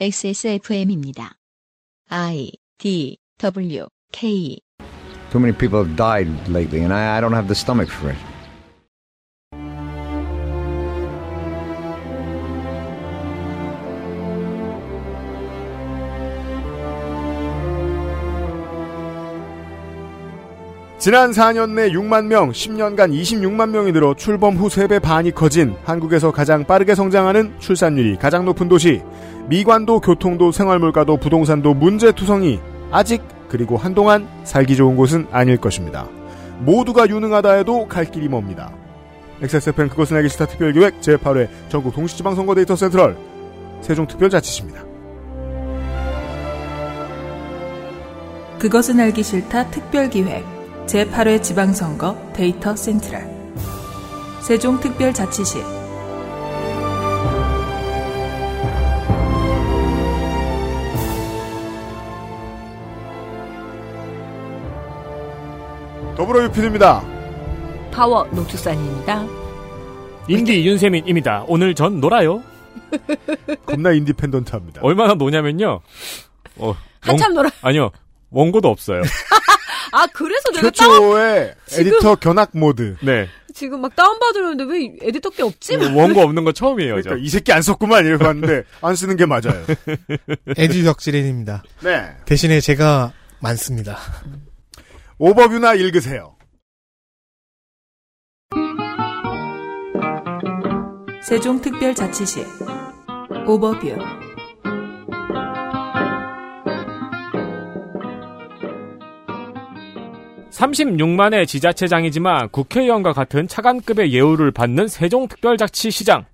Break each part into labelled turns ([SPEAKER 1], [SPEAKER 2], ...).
[SPEAKER 1] XSFM입니다. I D W K
[SPEAKER 2] Too many people have died lately, and I, I don't have the stomach for it.
[SPEAKER 3] 지난 4년 내 6만 명, 10년간 26만 명이 늘어 출범 후 3배 반이 커진 한국에서 가장 빠르게 성장하는 출산율이 가장 높은 도시. 미관도 교통도 생활물가도 부동산도 문제투성이 아직 그리고 한동안 살기 좋은 곳은 아닐 것입니다. 모두가 유능하다 해도 갈 길이 멉니다. XSFM 그것은 알기 싫다 특별기획 제8회 전국 동시지방선거 Data Central 세종특별자치시입니다.
[SPEAKER 4] 그것은 알기 싫다 특별기획 제8회 지방선거 Data Central 세종특별자치시
[SPEAKER 3] 더불어 유피디입니다.
[SPEAKER 5] 파워 농축산입니다.
[SPEAKER 6] 인디 윤세민입니다. 오늘 전 놀아요.
[SPEAKER 3] 겁나 independent합니다.
[SPEAKER 6] 얼마나 노냐면요. 어,
[SPEAKER 5] 한참 놀아.
[SPEAKER 6] 아니요. 원고도 없어요.
[SPEAKER 5] 아 그래서 내가 다운
[SPEAKER 3] 최초의 에디터 견학 모드.
[SPEAKER 6] 네.
[SPEAKER 5] 지금 막 다운 받으려는데 왜 에디터 게 없지?
[SPEAKER 6] 원고 없는 거 처음이에요. 저.
[SPEAKER 3] 그러니까 이 새끼 안 썼구만 이러고 봤는데 안 쓰는 게 맞아요.
[SPEAKER 7] edu 덕질인입니다.
[SPEAKER 3] 네.
[SPEAKER 7] 대신에 제가 많습니다.
[SPEAKER 3] 오버뷰나 읽으세요.
[SPEAKER 4] 세종특별자치시 오버뷰
[SPEAKER 6] 36만의 지자체장이지만 국회의원과 같은 차관급의 예우를 받는 세종특별자치시장.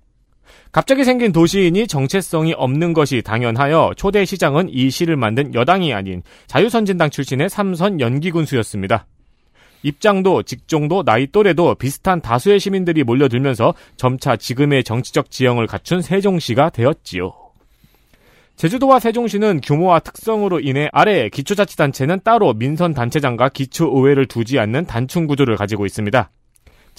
[SPEAKER 6] 갑자기 생긴 도시인이 정체성이 없는 것이 당연하여 초대 시장은 이 시를 만든 여당이 아닌 자유선진당 출신의 삼선 연기군수였습니다. 입장도 직종도 나이 또래도 비슷한 다수의 시민들이 몰려들면서 점차 지금의 정치적 지형을 갖춘 세종시가 되었지요. 제주도와 세종시는 규모와 특성으로 인해 아래 기초자치단체는 따로 민선단체장과 기초의회를 두지 않는 단층 구조를 가지고 있습니다.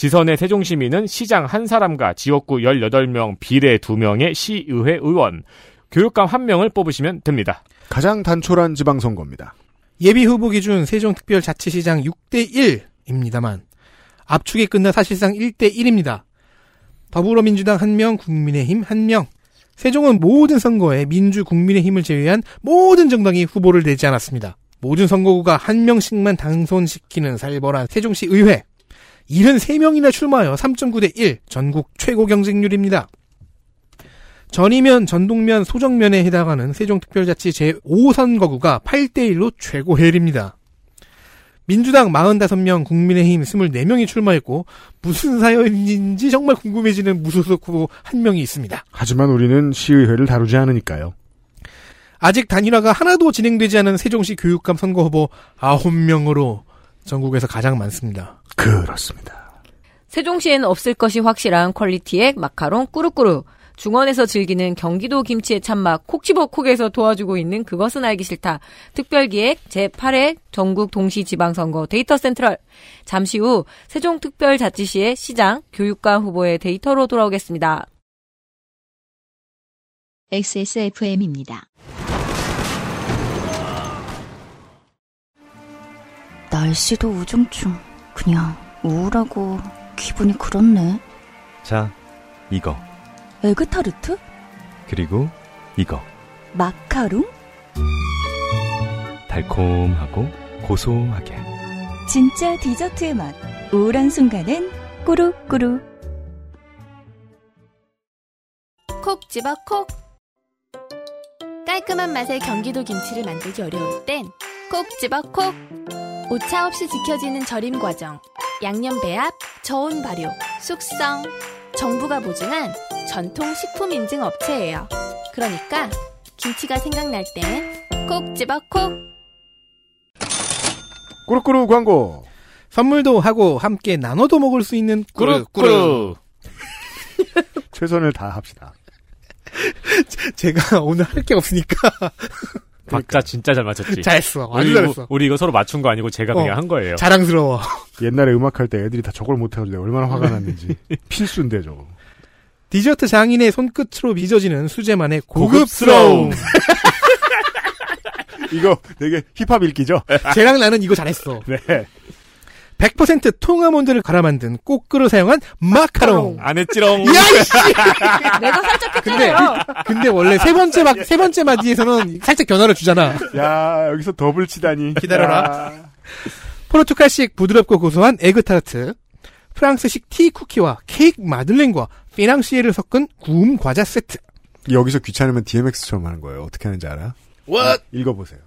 [SPEAKER 6] 지선의 세종시민은 시장 한 사람과 지역구 18명, 비례 2명의 시의회 의원, 교육감 1명을 뽑으시면 됩니다.
[SPEAKER 3] 가장 단촐한 지방선거입니다.
[SPEAKER 7] 예비 후보 기준 세종특별자치시장 6대1입니다만 압축이 끝나 사실상 1대1입니다. 더불어민주당 1명, 국민의힘 1명. 세종은 모든 선거에 민주 국민의힘을 제외한 모든 정당이 후보를 내지 않았습니다. 모든 선거구가 한 명씩만 당선시키는 살벌한 세종시 의회. 73명이나 출마하여 3.9대 1 전국 최고 경쟁률입니다. 전이면, 전동면, 소정면에 해당하는 세종특별자치 제5선거구가 8대1로 최고해일입니다. 민주당 45명, 국민의힘 24명이 출마했고 무슨 사연인지 정말 궁금해지는 무소속 후보 한 명이 있습니다.
[SPEAKER 3] 하지만 우리는 시의회를 다루지 않으니까요.
[SPEAKER 7] 아직 단일화가 하나도 진행되지 않은 세종시 교육감 선거 후보 9명으로 전국에서 가장 많습니다.
[SPEAKER 3] 그렇습니다.
[SPEAKER 5] 세종시에는 없을 것이 확실한 quality의 마카롱 꾸루꾸루. 중원에서 즐기는 경기도 김치의 참맛 콕지버콕에서 도와주고 있는 그것은 알기 싫다. 특별기획 제8회 전국 동시지방선거 데이터 센트럴. 잠시 후 세종특별자치시의 시장, 교육감 후보의 데이터로 돌아오겠습니다.
[SPEAKER 1] XSFM입니다.
[SPEAKER 8] 날씨도 우중충. 그냥 우울하고 기분이 그렇네.
[SPEAKER 9] 자, 이거.
[SPEAKER 8] 에그타르트?
[SPEAKER 9] 그리고 이거.
[SPEAKER 8] 마카롱?
[SPEAKER 9] 달콤하고 고소하게.
[SPEAKER 8] 진짜 디저트의 맛. 우울한 순간엔 꾸룩꾸룩.
[SPEAKER 10] 콕 집어 콕. 깔끔한 맛의 경기도 김치를 만들기 어려울 땐 콕 집어 콕. 오차 없이 지켜지는 절임 과정, 양념 배합, 저온 발효, 숙성. 정부가 보증한 전통 식품 인증 업체예요. 그러니까 김치가 생각날 땐 콕 집어 콕.
[SPEAKER 3] 꾸루꾸루 광고.
[SPEAKER 7] 선물도 하고 함께 나눠도 먹을 수 있는. 꾸르꾸르.
[SPEAKER 3] 최선을 다합시다.
[SPEAKER 7] 제가 오늘 할 게 없으니까
[SPEAKER 6] 박자 진짜 잘 맞췄지.
[SPEAKER 7] 잘했어. 아주
[SPEAKER 6] 우리,
[SPEAKER 7] 잘했어.
[SPEAKER 6] 이거- 우리 이거 서로 맞춘 거 아니고 제가 그냥
[SPEAKER 7] 어.
[SPEAKER 6] 한 거예요.
[SPEAKER 7] 자랑스러워.
[SPEAKER 3] 옛날에 음악할 때 애들이 다 저걸 못해가지고 내가 얼마나 화가 났는지. 필수인데 저거.
[SPEAKER 7] 디저트 장인의 손끝으로 빚어지는 수제만의 고급스러움.
[SPEAKER 3] 이거 되게 힙합 읽기죠?
[SPEAKER 7] 쟤랑 나는 이거 잘했어.
[SPEAKER 3] 네.
[SPEAKER 7] 100% 통아몬드를 갈아 만든 꼬끄로 사용한 마카롱.
[SPEAKER 6] 안 했지롱.
[SPEAKER 7] 야, 이씨!
[SPEAKER 5] 내가 살짝
[SPEAKER 7] 근데,
[SPEAKER 5] 했잖아요.
[SPEAKER 7] 근데 원래 세 번째 막, 세 번째 마디에서는 살짝 변화를 주잖아.
[SPEAKER 3] 야, 여기서 더블 치다니.
[SPEAKER 7] 기다려라.
[SPEAKER 3] 야.
[SPEAKER 7] 포르투갈식 부드럽고 고소한 에그타르트. 프랑스식 티 쿠키와 케이크 마들렌과 피낭시에를 섞은 구움 과자 세트.
[SPEAKER 3] 여기서 귀찮으면 DMX처럼 하는 거예요. 어떻게 하는지 알아?
[SPEAKER 7] What?
[SPEAKER 3] 읽어보세요.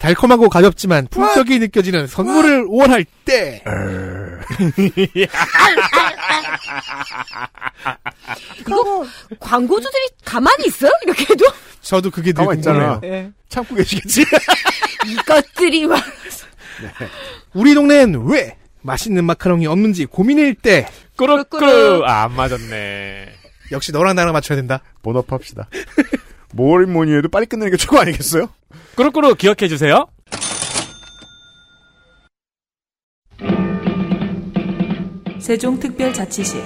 [SPEAKER 7] 달콤하고 가볍지만 품격이 느껴지는 선물을 원할 때.
[SPEAKER 5] 이거 광고주들이 가만히 있어요? 이렇게 해도?
[SPEAKER 7] 저도 그게 늘. 궁금해요.
[SPEAKER 5] 예.
[SPEAKER 3] 참고 계시겠지?
[SPEAKER 5] 이것들이 막.
[SPEAKER 7] 우리 동네엔 왜 맛있는 마카롱이 없는지 고민일 때.
[SPEAKER 6] 꾸르꾸르. 아, 안 맞았네.
[SPEAKER 7] 역시 너랑 나랑 맞춰야 된다.
[SPEAKER 3] 본업 합시다. 뭘 뭐니 해도 빨리 끝내는 게 최고 아니겠어요?
[SPEAKER 6] 꾸르꾸르 기억해 주세요.
[SPEAKER 4] 세종특별자치시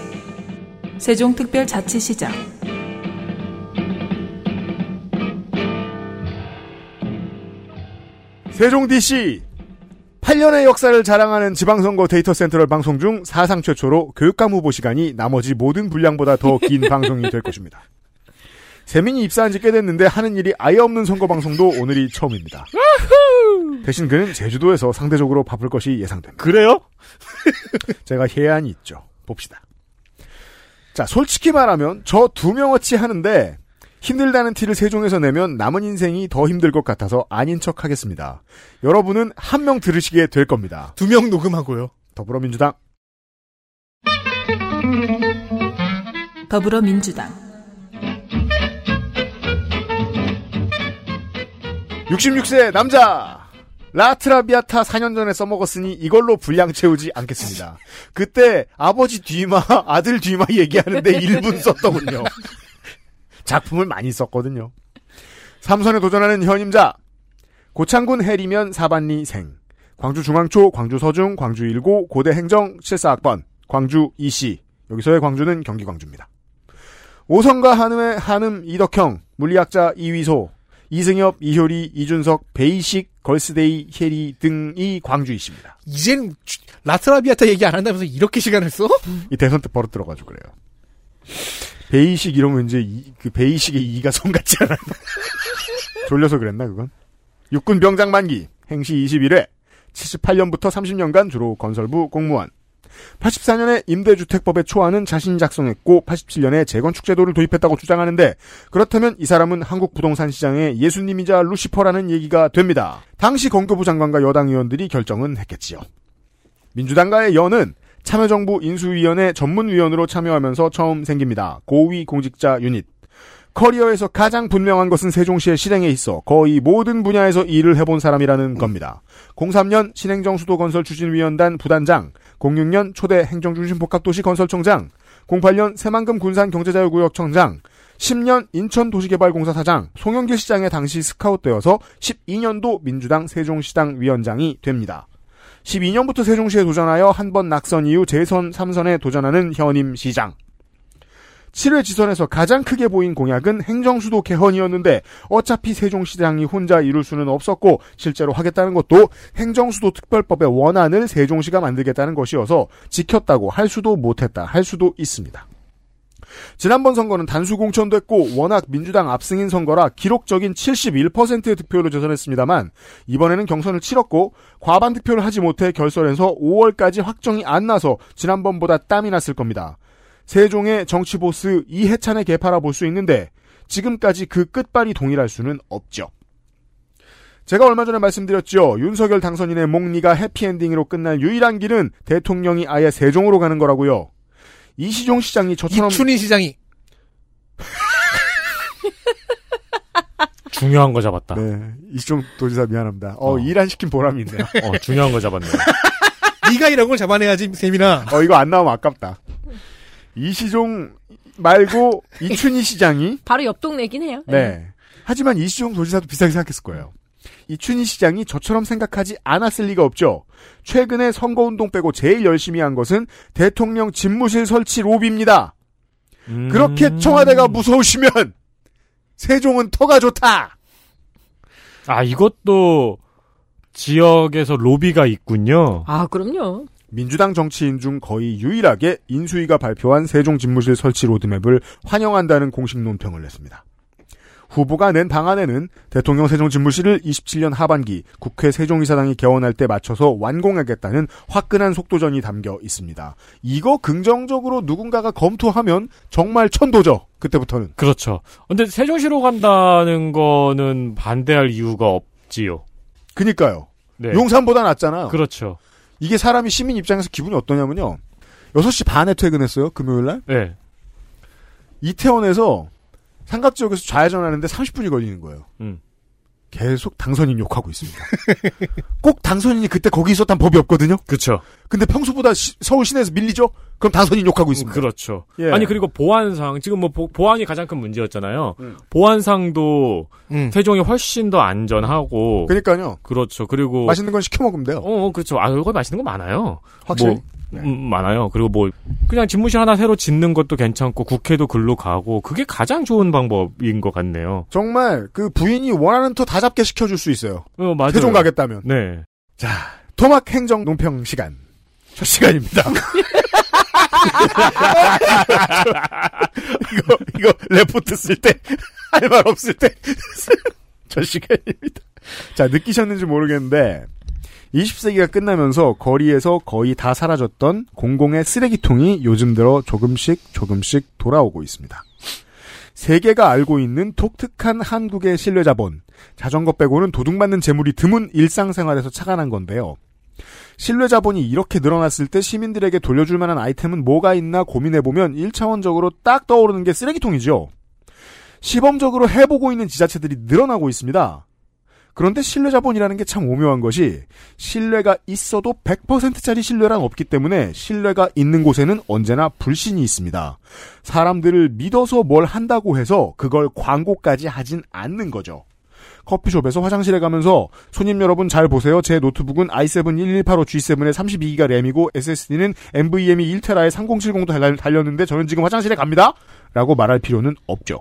[SPEAKER 4] 세종특별자치시장
[SPEAKER 3] 세종 DC 8년의 역사를 자랑하는 지방선거 데이터 센터를 방송 중 사상 최초로 교육감 후보 시간이 나머지 모든 분량보다 더 긴 방송이 될 것입니다. 세민이 입사한 지 꽤 됐는데 하는 일이 아예 없는 선거 방송도 오늘이 처음입니다. 대신 그는 제주도에서 상대적으로 바쁠 것이 예상됩니다.
[SPEAKER 6] 그래요?
[SPEAKER 3] 제가 해안이 있죠. 봅시다. 자, 솔직히 말하면 저 두 명어치 하는데 힘들다는 티를 세종에서 내면 남은 인생이 더 힘들 것 같아서 아닌 척 하겠습니다. 여러분은 한 명 들으시게 될 겁니다.
[SPEAKER 7] 두 명 녹음하고요.
[SPEAKER 3] 더불어민주당
[SPEAKER 4] 더불어민주당
[SPEAKER 3] 66세 남자 라트라비아타 4년 전에 써먹었으니 이걸로 분량 채우지 않겠습니다. 그때 아버지 뒤마 아들 뒤마 얘기하는데 1분 썼더군요. 작품을 많이 썼거든요. 삼선에 도전하는 현임자 고창군 해리면 사반리 생 광주 중앙초 광주 서중 광주 1고 고대 행정 74학번 광주 이씨 여기서의 광주는 경기 광주입니다. 오성과 한음의 한음 이덕형 물리학자 이위소 이승엽, 이효리, 이준석, 베이식, 걸스데이, 혜리 등이 광주 이십니다.
[SPEAKER 7] 이젠 주- 라트라비아타 얘기 안 한다면서 이렇게 시간을 써?
[SPEAKER 3] 이 대선 때 버릇 들어가지고 그래요. 베이식 이러면 이제 이- 그 베이식의 이가 손 같지 않아. 졸려서 그랬나 그건? 육군 병장 만기 행시 21회 78년부터 30년간 주로 건설부 공무원 84년에 임대주택법의 초안은 자신이 작성했고 87년에 재건축 제도를 도입했다고 주장하는데 그렇다면 이 사람은 한국 부동산 시장의 예수님이자 루시퍼라는 얘기가 됩니다. 당시 건교부 장관과 여당 의원들이 결정은 했겠지요. 민주당과의 연은 참여정부 인수위원회 전문위원으로 참여하면서 처음 생깁니다. 고위 공직자 유닛. 커리어에서 가장 분명한 것은 세종시의 실행에 있어 거의 모든 분야에서 일을 해본 사람이라는 겁니다. 03년 신행정 수도건설 추진위원단 부단장, 06년 초대 행정중심 복합도시 건설청장, 08년 새만금 군산 경제자유구역청장, 10년 인천도시개발공사 사장, 송영길 시장의 당시 스카웃되어서 12년도 민주당 세종시당 위원장이 됩니다. 12년부터 세종시에 도전하여 한 번 낙선 이후 재선 3선에 도전하는 현임 시장. 7회 지선에서 가장 크게 보인 공약은 행정수도 개헌이었는데 어차피 세종시장이 혼자 이룰 수는 없었고 실제로 하겠다는 것도 행정수도 특별법의 원안을 세종시가 만들겠다는 것이어서 지켰다고 할 수도 못했다 할 수도 있습니다. 지난번 선거는 단수 공천됐고 워낙 민주당 압승인 선거라 기록적인 71%의 득표율을 재선했습니다만 이번에는 경선을 치렀고 과반 득표를 하지 못해 결선에서 5월까지 확정이 안 나서 지난번보다 땀이 났을 겁니다. 세종의 정치 보스 이해찬의 개파라 볼 수 있는데 지금까지 그 끝발이 동일할 수는 없죠. 제가 얼마 전에 말씀드렸죠. 윤석열 당선인의 목리가 해피엔딩으로 끝날 유일한 길은 대통령이 아예 세종으로 가는 거라고요. 이시종 시장이 저처럼
[SPEAKER 7] 이춘희 시장이
[SPEAKER 6] 중요한 거 잡았다.
[SPEAKER 3] 네, 이시종 도지사 미안합니다. 어,
[SPEAKER 6] 어.
[SPEAKER 3] 일안 시킨 보람이 있네요.
[SPEAKER 6] 어, 중요한 거 잡았네.
[SPEAKER 7] 네가 이런 걸 잡아내야지 세민아.
[SPEAKER 3] 어, 이거 안 나오면 아깝다. 이시종 말고 이춘희 시장이
[SPEAKER 5] 바로 옆 동네긴 해요.
[SPEAKER 3] 네. 하지만 이시종 도지사도 비슷하게 생각했을 거예요. 이춘희 시장이 저처럼 생각하지 않았을 리가 없죠. 최근에 선거운동 빼고 제일 열심히 한 것은 대통령 집무실 설치 로비입니다.
[SPEAKER 6] 음.
[SPEAKER 3] 그렇게 청와대가 무서우시면 세종은 터가 좋다.
[SPEAKER 6] 아, 이것도 지역에서 로비가 있군요.
[SPEAKER 5] 아, 그럼요.
[SPEAKER 3] 민주당 정치인 중 거의 유일하게 인수위가 발표한 세종 집무실 설치 로드맵을 환영한다는 공식 논평을 냈습니다. 후보가 낸 방안에는 대통령 세종 집무실을 27년 하반기 국회 세종이사당이 개원할 때 맞춰서 완공하겠다는 화끈한 속도전이 담겨 있습니다. 이거 긍정적으로 누군가가 검토하면 정말 천도죠. 그때부터는.
[SPEAKER 6] 그렇죠. 근데 세종시로 간다는 거는 반대할 이유가 없지요.
[SPEAKER 3] 그니까요.
[SPEAKER 6] 네.
[SPEAKER 3] 용산보다 낫잖아요.
[SPEAKER 6] 그렇죠.
[SPEAKER 3] 이게 사람이 시민 입장에서 기분이 어떠냐면요. 6시 반에 퇴근했어요. 금요일 날.
[SPEAKER 6] 네.
[SPEAKER 3] 이태원에서 삼각 지역에서 좌회전하는데 30분이 걸리는 거예요.
[SPEAKER 6] 음.
[SPEAKER 3] 계속 당선인 욕하고 있습니다. 꼭 당선인이 그때 거기 있었단 법이 없거든요.
[SPEAKER 6] 그렇죠.
[SPEAKER 3] 근데 평소보다 시- 서울 시내에서 밀리죠? 그럼 당선인 욕하고 있습니다.
[SPEAKER 6] 그렇죠.
[SPEAKER 3] 예.
[SPEAKER 6] 아니 그리고 보안상 지금 뭐 보, 보안이 가장 큰 문제였잖아요.
[SPEAKER 3] 음.
[SPEAKER 6] 보안상도
[SPEAKER 7] 음.
[SPEAKER 6] 세종이 훨씬 더 안전하고
[SPEAKER 3] 그러니까요.
[SPEAKER 6] 그렇죠. 그리고
[SPEAKER 3] 맛있는 건 시켜 먹으면 돼요.
[SPEAKER 6] 어, 어, 그렇죠. 아, 여기 맛있는 거 많아요.
[SPEAKER 3] 확실히.
[SPEAKER 6] 뭐, 음, 많아요. 그리고 뭐 그냥 집무실 하나 새로 짓는 것도 괜찮고 국회도 글로 가고 그게 가장 좋은 방법인 것 같네요.
[SPEAKER 3] 정말 그 부인이 원하는 터다 잡게 시켜줄 수 있어요.
[SPEAKER 6] 어, 맞아요.
[SPEAKER 3] 세종 가겠다면.
[SPEAKER 6] 네.
[SPEAKER 3] 자, 토막 행정 논평 시간. 첫 시간입니다. 이거, 이거, 레포트 쓸 때, 할 말 없을 때, 첫 시간입니다. 자, 느끼셨는지 모르겠는데, 20세기가 끝나면서 거리에서 거의 다 사라졌던 공공의 쓰레기통이 요즘 들어 조금씩 조금씩 돌아오고 있습니다. 세계가 알고 있는 독특한 한국의 신뢰자본. 자전거 빼고는 도둑맞는 재물이 드문 일상생활에서 착안한 건데요. 신뢰자본이 이렇게 늘어났을 때 시민들에게 돌려줄 만한 아이템은 뭐가 있나 고민해보면 1차원적으로 딱 떠오르는 게 쓰레기통이죠. 시범적으로 해보고 있는 지자체들이 늘어나고 있습니다. 그런데 신뢰 자본이라는 게 참 오묘한 것이 신뢰가 있어도 100%짜리 신뢰란 없기 때문에 신뢰가 있는 곳에는 언제나 불신이 있습니다. 사람들을 믿어서 뭘 한다고 해서 그걸 광고까지 하진 않는 거죠. 커피숍에서 화장실에 가면서 손님 여러분 잘 보세요. 제 노트북은 i7 1185G7의 32기가 램이고 SSD는 NVMe 1테라에 3070도 달렸는데 저는 지금 화장실에 갑니다. 라고 말할 필요는 없죠.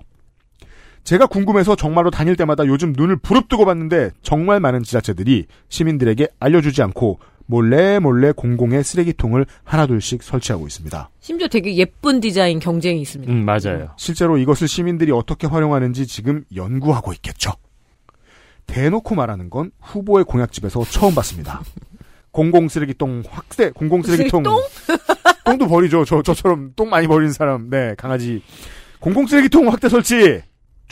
[SPEAKER 3] 제가 궁금해서 정말로 다닐 때마다 요즘 눈을 부릅뜨고 봤는데 정말 많은 지자체들이 시민들에게 알려주지 않고 몰래 몰래 공공의 쓰레기통을 하나둘씩 설치하고 있습니다.
[SPEAKER 5] 심지어 되게 예쁜 디자인 경쟁이 있습니다.
[SPEAKER 6] 음, 맞아요.
[SPEAKER 3] 실제로 이것을 시민들이 어떻게 활용하는지 지금 연구하고 있겠죠. 대놓고 말하는 건 후보의 공약집에서 처음 봤습니다. 공공 쓰레기통 확대, 공공 쓰레기통.
[SPEAKER 5] 똥?
[SPEAKER 3] 똥도 버리죠. 저, 저처럼 똥 많이 버리는 사람, 네, 강아지. 공공 쓰레기통 확대 설치!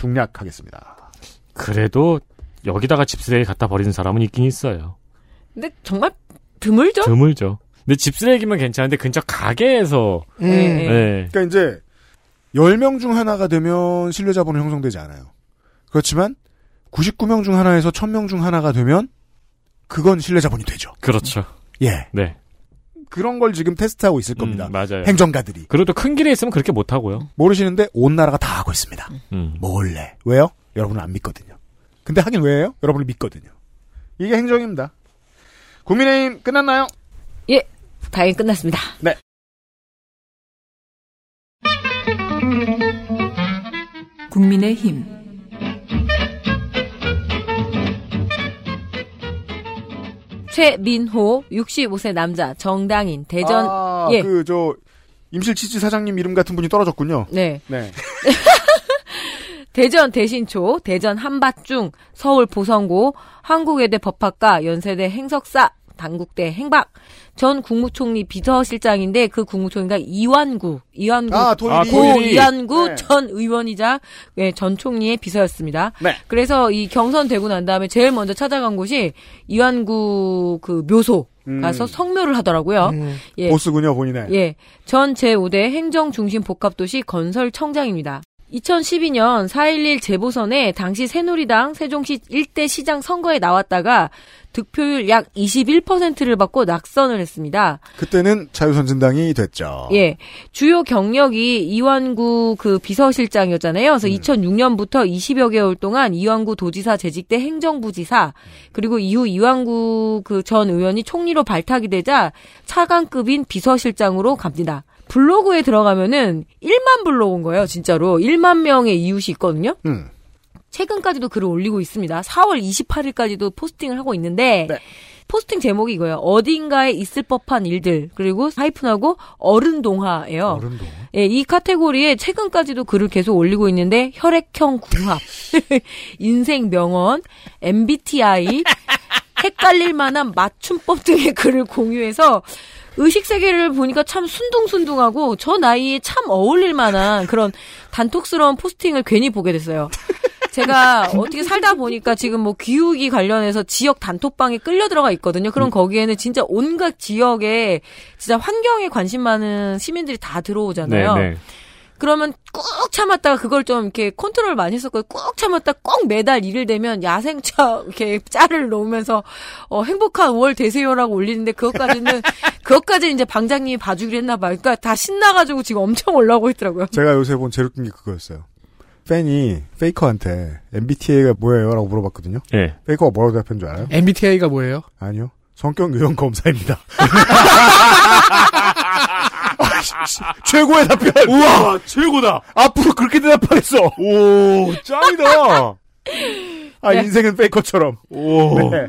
[SPEAKER 3] 중략하겠습니다.
[SPEAKER 6] 그래도 여기다가 집쓰레기 갖다 버리는 사람은 있긴 있어요.
[SPEAKER 5] 근데 정말 드물죠?
[SPEAKER 6] 드물죠. 근데 집쓰레기면 괜찮은데 근처 가게에서
[SPEAKER 7] 음.
[SPEAKER 5] 네.
[SPEAKER 6] 네.
[SPEAKER 3] 그러니까 이제 10명 중 하나가 되면 신뢰 자본은 형성되지 않아요. 그렇지만 99명 중 하나에서 1000명 중 하나가 되면 그건 신뢰 자본이 되죠.
[SPEAKER 6] 그렇죠.
[SPEAKER 3] 예.
[SPEAKER 6] 네.
[SPEAKER 3] 그런 걸 지금 테스트하고 있을 겁니다.
[SPEAKER 6] 음, 맞아요.
[SPEAKER 3] 행정가들이.
[SPEAKER 6] 그리고 또큰 길에 있으면 그렇게 못 하고요.
[SPEAKER 3] 모르시는데 온 나라가 다 하고 있습니다.
[SPEAKER 6] 음.
[SPEAKER 3] 몰래. 왜요? 여러분은 안 믿거든요. 근데 하긴 왜요? 여러분을 믿거든요. 이게 행정입니다. 국민의힘 끝났나요?
[SPEAKER 5] 예, 다행히 끝났습니다.
[SPEAKER 3] 네.
[SPEAKER 4] 국민의힘
[SPEAKER 5] 최민호 65세 남자 정당인 대전
[SPEAKER 3] 아,
[SPEAKER 5] 예.
[SPEAKER 3] 그, 저, 임실치즈 사장님 이름 같은 분이 떨어졌군요.
[SPEAKER 5] 네
[SPEAKER 3] 네.
[SPEAKER 5] 대전 대신초 대전 한밭중 서울 보성고 한국외대 법학과 연세대 행석사 당국대 행박 전 국무총리 비서실장인데 그 국무총리가 이완구 이완구
[SPEAKER 3] 아.
[SPEAKER 6] 아,
[SPEAKER 5] 고
[SPEAKER 6] 도일이.
[SPEAKER 5] 이완구
[SPEAKER 3] 네.
[SPEAKER 5] 전 의원이자 예, 전 총리의 비서였습니다.
[SPEAKER 3] 네.
[SPEAKER 5] 그래서 이 경선 되고 난 다음에 제일 먼저 찾아간 곳이 이완구 그 묘소
[SPEAKER 3] 음.
[SPEAKER 5] 가서 성묘를 하더라고요.
[SPEAKER 7] 음.
[SPEAKER 5] 예.
[SPEAKER 3] 보스군요, 본인의.
[SPEAKER 5] 예. 전 제5대 행정중심 복합도시 건설청장입니다. 2012년 4.11 재보선에 당시 새누리당 세종시 1대 시장 선거에 나왔다가 득표율 약 21%를 받고 낙선을 했습니다.
[SPEAKER 3] 그때는 자유선진당이 됐죠.
[SPEAKER 5] 예. 주요 경력이 이완구 그 비서실장이었잖아요. 그래서 2006년부터 20여 개월 동안 이완구 도지사 재직 때 행정부지사, 그리고 이후 이완구 그 전 의원이 총리로 발탁이 되자 차관급인 비서실장으로 갑니다. 블로그에 들어가면은 1만 블로그인 거예요, 진짜로. 1만 명의 이웃이 있거든요.
[SPEAKER 3] 음.
[SPEAKER 5] 최근까지도 글을 올리고 있습니다. 4월 28일까지도 포스팅을 하고 있는데
[SPEAKER 3] 네.
[SPEAKER 5] 포스팅 제목이 이거예요. 어딘가에 있을 법한 일들 그리고 하이픈하고 어른 동화예요.
[SPEAKER 3] 어른도.
[SPEAKER 5] 예, 이 카테고리에 최근까지도 글을 계속 올리고 있는데 혈액형 궁합, 인생 명언, MBTI, 헷갈릴 만한 맞춤법 등의 글을 공유해서 의식 세계를 보니까 참 순둥순둥하고 저 나이에 참 어울릴 만한 그런 단톡스러운 포스팅을 괜히 보게 됐어요. 제가 어떻게 살다 보니까 지금 뭐 기후기 관련해서 지역 단톡방에 끌려 들어가 있거든요. 그럼 거기에는 진짜 온갖 지역에 진짜 환경에 관심 많은 시민들이 다 들어오잖아요.
[SPEAKER 6] 네, 네.
[SPEAKER 5] 그러면 꾹 참았다가 그걸 좀 이렇게 컨트롤 많이 했었고 꾹 참았다 꼭 매달 일을 되면 야생차 이렇게 짤을 놓으면서 어, 행복한 5월 되세요라고 올리는데 그것까지는 그것까지 이제 방장님이 봐주기로 했나 봐요. 그러니까 다 신나가지고 지금 엄청 올라오고 있더라고요.
[SPEAKER 3] 제가 요새 본 제일 웃긴 게 그거였어요. 팬이 페이커한테 MBTI가 뭐예요? 라고 물어봤거든요.
[SPEAKER 6] 예.
[SPEAKER 3] 페이커가 뭐라고 대답한 줄 알아요?
[SPEAKER 7] MBTI가 뭐예요?
[SPEAKER 3] 아니요. 성격 유형 검사입니다. 최고의 답변!
[SPEAKER 6] 우와, 최고다!
[SPEAKER 3] 앞으로 그렇게 대답하겠어!
[SPEAKER 6] 오, 짱이다!
[SPEAKER 3] 아,
[SPEAKER 5] 네.
[SPEAKER 3] 인생은 페이커처럼.
[SPEAKER 6] 오.
[SPEAKER 3] 네.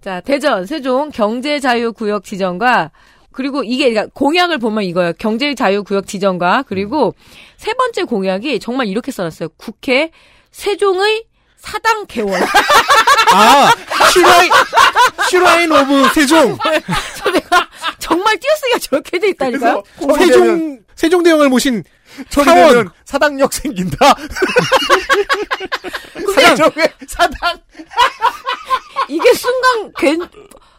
[SPEAKER 5] 자, 대전, 세종 경제자유구역 지정과 그리고 이게 그러니까 공약을 보면 이거예요. 경제 자유 구역 지정과 그리고 세 번째 공약이 정말 이렇게 써놨어요. 국회 세종의 사당 개원.
[SPEAKER 7] 아, 슈라인, 슈라인 오브 세종.
[SPEAKER 5] 저 내가 정말 띄어쓰기가 저렇게 돼 있다니까요.
[SPEAKER 7] 세종, 세종대왕을 모신 사원.
[SPEAKER 3] 사당역 생긴다. 세종의 사당.
[SPEAKER 5] 이게 순간 괜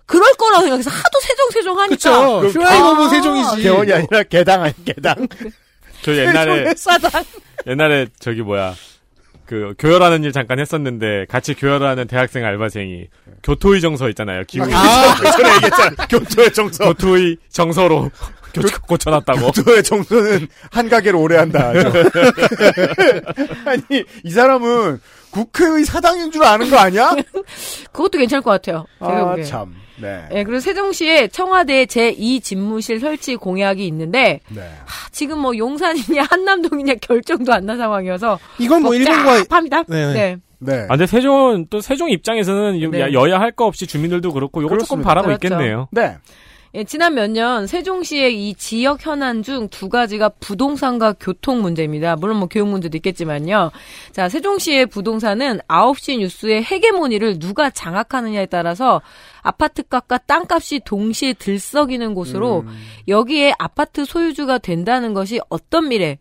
[SPEAKER 5] 그럴 거라고 생각해서 하도 세종 세종 하니까.
[SPEAKER 7] 그쵸. shrine
[SPEAKER 5] 아.
[SPEAKER 7] of 세종이지.
[SPEAKER 3] 개원이 아니라 개당 아니 개당.
[SPEAKER 6] 저 옛날에,
[SPEAKER 3] 사당.
[SPEAKER 6] 옛날에 저기 뭐야. 그 교열하는 일 잠깐 했었는데 같이 교열하는 대학생 알바생이 교토의 정서 있잖아요. 기후
[SPEAKER 7] 아,
[SPEAKER 3] 전에 얘기했잖아. 교토의 정서.
[SPEAKER 6] 교토의 정서로 교, 고쳐놨다고.
[SPEAKER 3] 교토의 정서는 한 가게를 오래 한다. 아니 이 사람은 국회의 사당인 줄 아는 거 아니야?
[SPEAKER 5] 그것도 괜찮을 것 같아요.
[SPEAKER 3] 아. 참. 네.
[SPEAKER 5] 예, 그리고 세종시에 청와대 제2 집무실 설치 공약이 있는데
[SPEAKER 3] 네.
[SPEAKER 5] 하, 지금 뭐 용산이냐 한남동이냐 결정도 안 난 상황이어서
[SPEAKER 7] 이건 뭐 일본과
[SPEAKER 5] 복잡합니다.
[SPEAKER 7] 네, 네.
[SPEAKER 5] 네.
[SPEAKER 3] 네.
[SPEAKER 6] 아, 근데 세종은 또 세종 입장에서는 요-
[SPEAKER 5] 네.
[SPEAKER 6] 여야 할 거 없이 주민들도 그렇고 요거 조금
[SPEAKER 3] 그렇습니다.
[SPEAKER 6] 바라고
[SPEAKER 5] 그렇죠.
[SPEAKER 6] 있겠네요.
[SPEAKER 3] 네.
[SPEAKER 5] 예, 지난 몇 년 세종시의 이 지역 현안 중 두 가지가 부동산과 교통 문제입니다. 물론 뭐 교육 문제도 있겠지만요. 자, 세종시의 부동산은 9시 뉴스의 헤게모니를 누가 장악하느냐에 따라서 아파트 값과 땅값이 동시에 들썩이는 곳으로 여기에 아파트 소유주가 된다는 것이 어떤 미래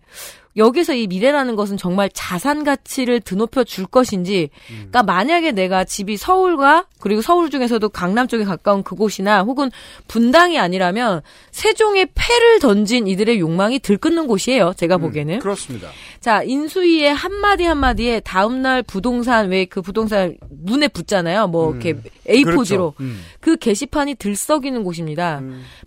[SPEAKER 5] 여기서 이 미래라는 것은 정말 자산 가치를 드높여 줄 것인지, 그러니까 만약에 내가 집이 서울과 그리고 서울 중에서도 강남 쪽에 가까운 그곳이나 혹은 분당이 아니라면 세종의 패를 던진 이들의 욕망이 들끓는 곳이에요. 제가 보기에는.
[SPEAKER 3] 그렇습니다.
[SPEAKER 5] 자, 인수위의 한마디 한마디에 다음날 부동산, 왜 그 부동산 문에 붙잖아요. 뭐, 이렇게 A4지로.
[SPEAKER 3] 그렇죠. 음.
[SPEAKER 5] 그 게시판이 들썩이는 곳입니다.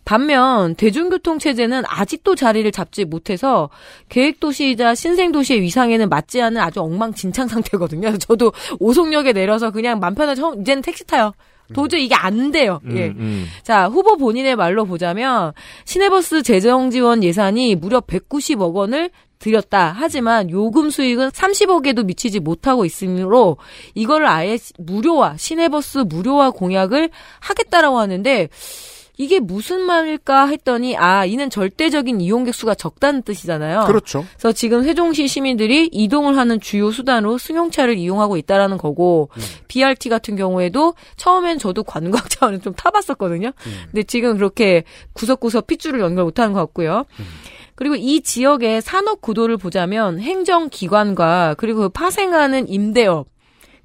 [SPEAKER 5] 반면 대중교통 체제는 아직도 자리를 잡지 못해서 계획도시 이자 신생도시의 위상에는 맞지 않는 아주 엉망진창 상태거든요. 저도 오송역에 내려서 그냥 맘 편하게 처음- 이제는 택시 타요. 도저히 이게 안 돼요.
[SPEAKER 6] 음,
[SPEAKER 5] 예.
[SPEAKER 6] 음.
[SPEAKER 5] 자, 후보 본인의 말로 보자면 시내버스 재정 지원 예산이 무려 190억 원을 들였다. 하지만 요금 수익은 30억에도 미치지 못하고 있으므로 이거를 아예 무료화, 시내버스 무료화 공약을 하겠다라고 하는데 이게 무슨 말일까 했더니 아, 이는 절대적인 이용객 수가 적다는 뜻이잖아요.
[SPEAKER 3] 그렇죠.
[SPEAKER 5] 그래서 지금 세종시 시민들이 이동을 하는 주요 수단으로 승용차를 이용하고 있다라는 거고 BRT 같은 경우에도 처음엔 저도 관광 차원을 좀 타봤었거든요. 근데 지금 그렇게 구석구석 핏줄을 연결 못하는 것 같고요. 그리고 이 지역의 산업 구도를 보자면 행정기관과 그리고 그 파생하는 임대업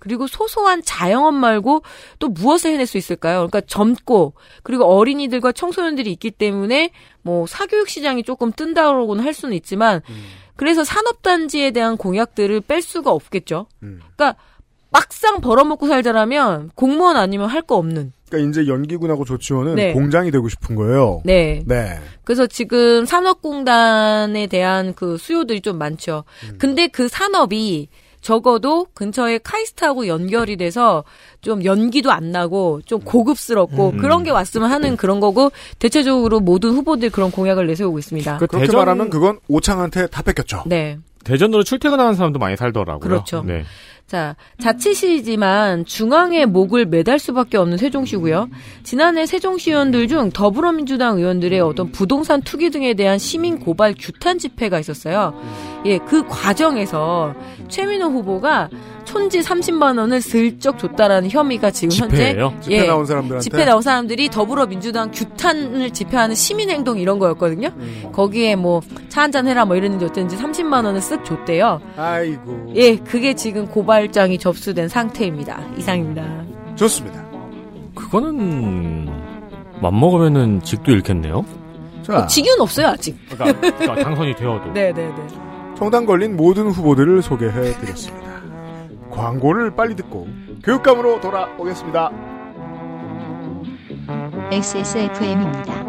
[SPEAKER 5] 그리고 소소한 자영업 말고 또 무엇을 해낼 수 있을까요? 그러니까 젊고 그리고 어린이들과 청소년들이 있기 때문에 뭐 사교육 시장이 조금 뜬다고는 할 수는 있지만 그래서 산업단지에 대한 공약들을 뺄 수가 없겠죠.
[SPEAKER 3] 음.
[SPEAKER 5] 그러니까 막상 벌어먹고 살자라면 공무원 아니면 할 거 없는.
[SPEAKER 3] 그러니까 이제 연기군하고 조치원은
[SPEAKER 5] 네.
[SPEAKER 3] 공장이 되고 싶은 거예요.
[SPEAKER 5] 네.
[SPEAKER 3] 네.
[SPEAKER 5] 그래서 지금 산업공단에 대한 그 수요들이 좀 많죠. 근데 그 산업이 적어도 근처에 카이스트하고 연결이 돼서 좀 연기도 안 나고 좀 고급스럽고
[SPEAKER 6] 음.
[SPEAKER 5] 그런 게 왔으면 하는 그런 거고 대체적으로 모든 후보들 그런 공약을 내세우고 있습니다.
[SPEAKER 6] 그
[SPEAKER 3] 그렇게
[SPEAKER 6] 대전-
[SPEAKER 3] 말하면 그건 오창한테 다 뺏겼죠.
[SPEAKER 5] 네.
[SPEAKER 6] 대전으로 출퇴근하는 사람도 많이 살더라고요.
[SPEAKER 5] 그렇죠.
[SPEAKER 6] 네.
[SPEAKER 5] 자, 자치시지만 중앙에 목을 매달 수밖에 없는 세종시고요. 지난해 세종시 의원들 중 더불어민주당 의원들의 어떤 부동산 투기 등에 대한 시민 고발 규탄 집회가 있었어요. 예, 그 과정에서 최민호 후보가 촌지 30만 원을 슬쩍 줬다라는 혐의가 지금
[SPEAKER 6] 집회예요?
[SPEAKER 5] 현재
[SPEAKER 3] 집회 나온 사람들한테
[SPEAKER 5] 집회 나온 사람들이 더불어민주당 규탄을 집회하는 시민 행동 이런 거였거든요.
[SPEAKER 3] 음.
[SPEAKER 5] 거기에 뭐 차 한잔 해라 뭐 이랬는지 어쩐지 30만 원을 쓱 줬대요.
[SPEAKER 3] 아이고.
[SPEAKER 5] 예, 그게 지금 고발장이 접수된 상태입니다. 이상입니다.
[SPEAKER 3] 좋습니다.
[SPEAKER 6] 그거는 맘먹으면은 직도 잃겠네요.
[SPEAKER 3] 자,
[SPEAKER 5] 어, 직유는 없어요 아직.
[SPEAKER 6] 그러니까, 그러니까 당선이 되어도.
[SPEAKER 5] 네네네.
[SPEAKER 3] 정당 걸린 모든 후보들을 소개해 드렸습니다. 광고를 빨리 듣고 교육감으로 돌아오겠습니다.
[SPEAKER 1] XSFM입니다.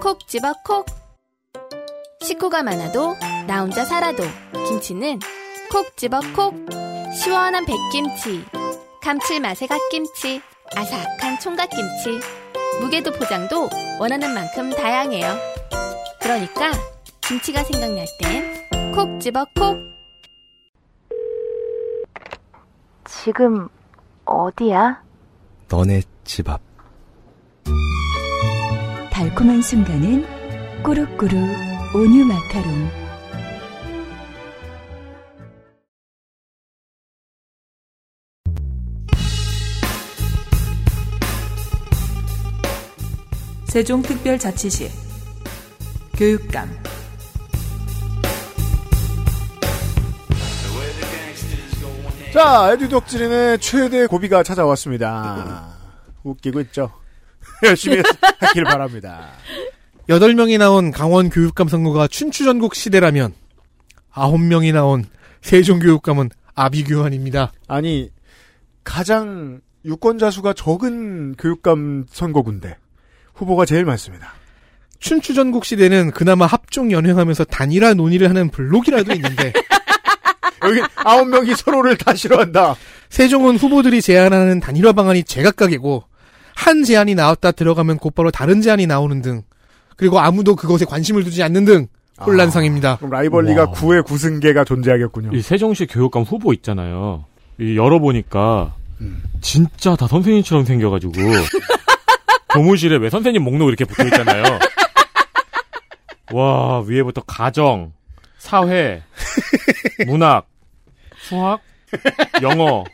[SPEAKER 10] 콕 집어 콕. 식구가 많아도 나 혼자 살아도 김치는 콕 집어 콕. 시원한 백김치, 감칠맛의 갓김치, 아삭한 총각김치. 무게도 포장도 원하는 만큼 다양해요. 그러니까 김치가 생각날 땐 콕 집어 콕.
[SPEAKER 8] 지금 어디야?
[SPEAKER 9] 너네 집 앞.
[SPEAKER 8] 달콤한 순간은 꾸룩꾸룩 온유 마카롱.
[SPEAKER 4] 세종특별자치시 교육감
[SPEAKER 3] 자, 에듀 덕질인의 최대 고비가 찾아왔습니다. 웃기고 있죠. 열심히 하길 바랍니다.
[SPEAKER 7] 8명이 나온 강원 교육감 선거가 춘추전국 시대라면 9명이 나온 세종교육감은 아비규환입니다.
[SPEAKER 3] 아니, 가장 유권자 수가 적은 교육감 선거군데 후보가 제일 많습니다.
[SPEAKER 7] 춘추 전국 시대는 그나마 합종 연횡하면서 단일화 논의를 하는 블록이라도 있는데
[SPEAKER 3] 여기 아홉 명이 서로를 다 싫어한다.
[SPEAKER 7] 세종은 후보들이 제안하는 단일화 방안이 제각각이고 한 제안이 나왔다 들어가면 곧바로 다른 제안이 나오는 등 그리고 아무도 그것에 관심을 두지 않는 등 혼란상입니다.
[SPEAKER 3] 그럼 라이벌리가
[SPEAKER 6] 와.
[SPEAKER 3] 9의 9승계가 존재하겠군요.
[SPEAKER 6] 이 세종시 교육감 후보 있잖아요. 이 열어보니까
[SPEAKER 3] 음.
[SPEAKER 6] 진짜 다 선생님처럼 생겨가지고 교무실에 왜 선생님 목록 이렇게 붙어 있잖아요. 와 위에부터 가정, 사회, 문학, 수학, 영어,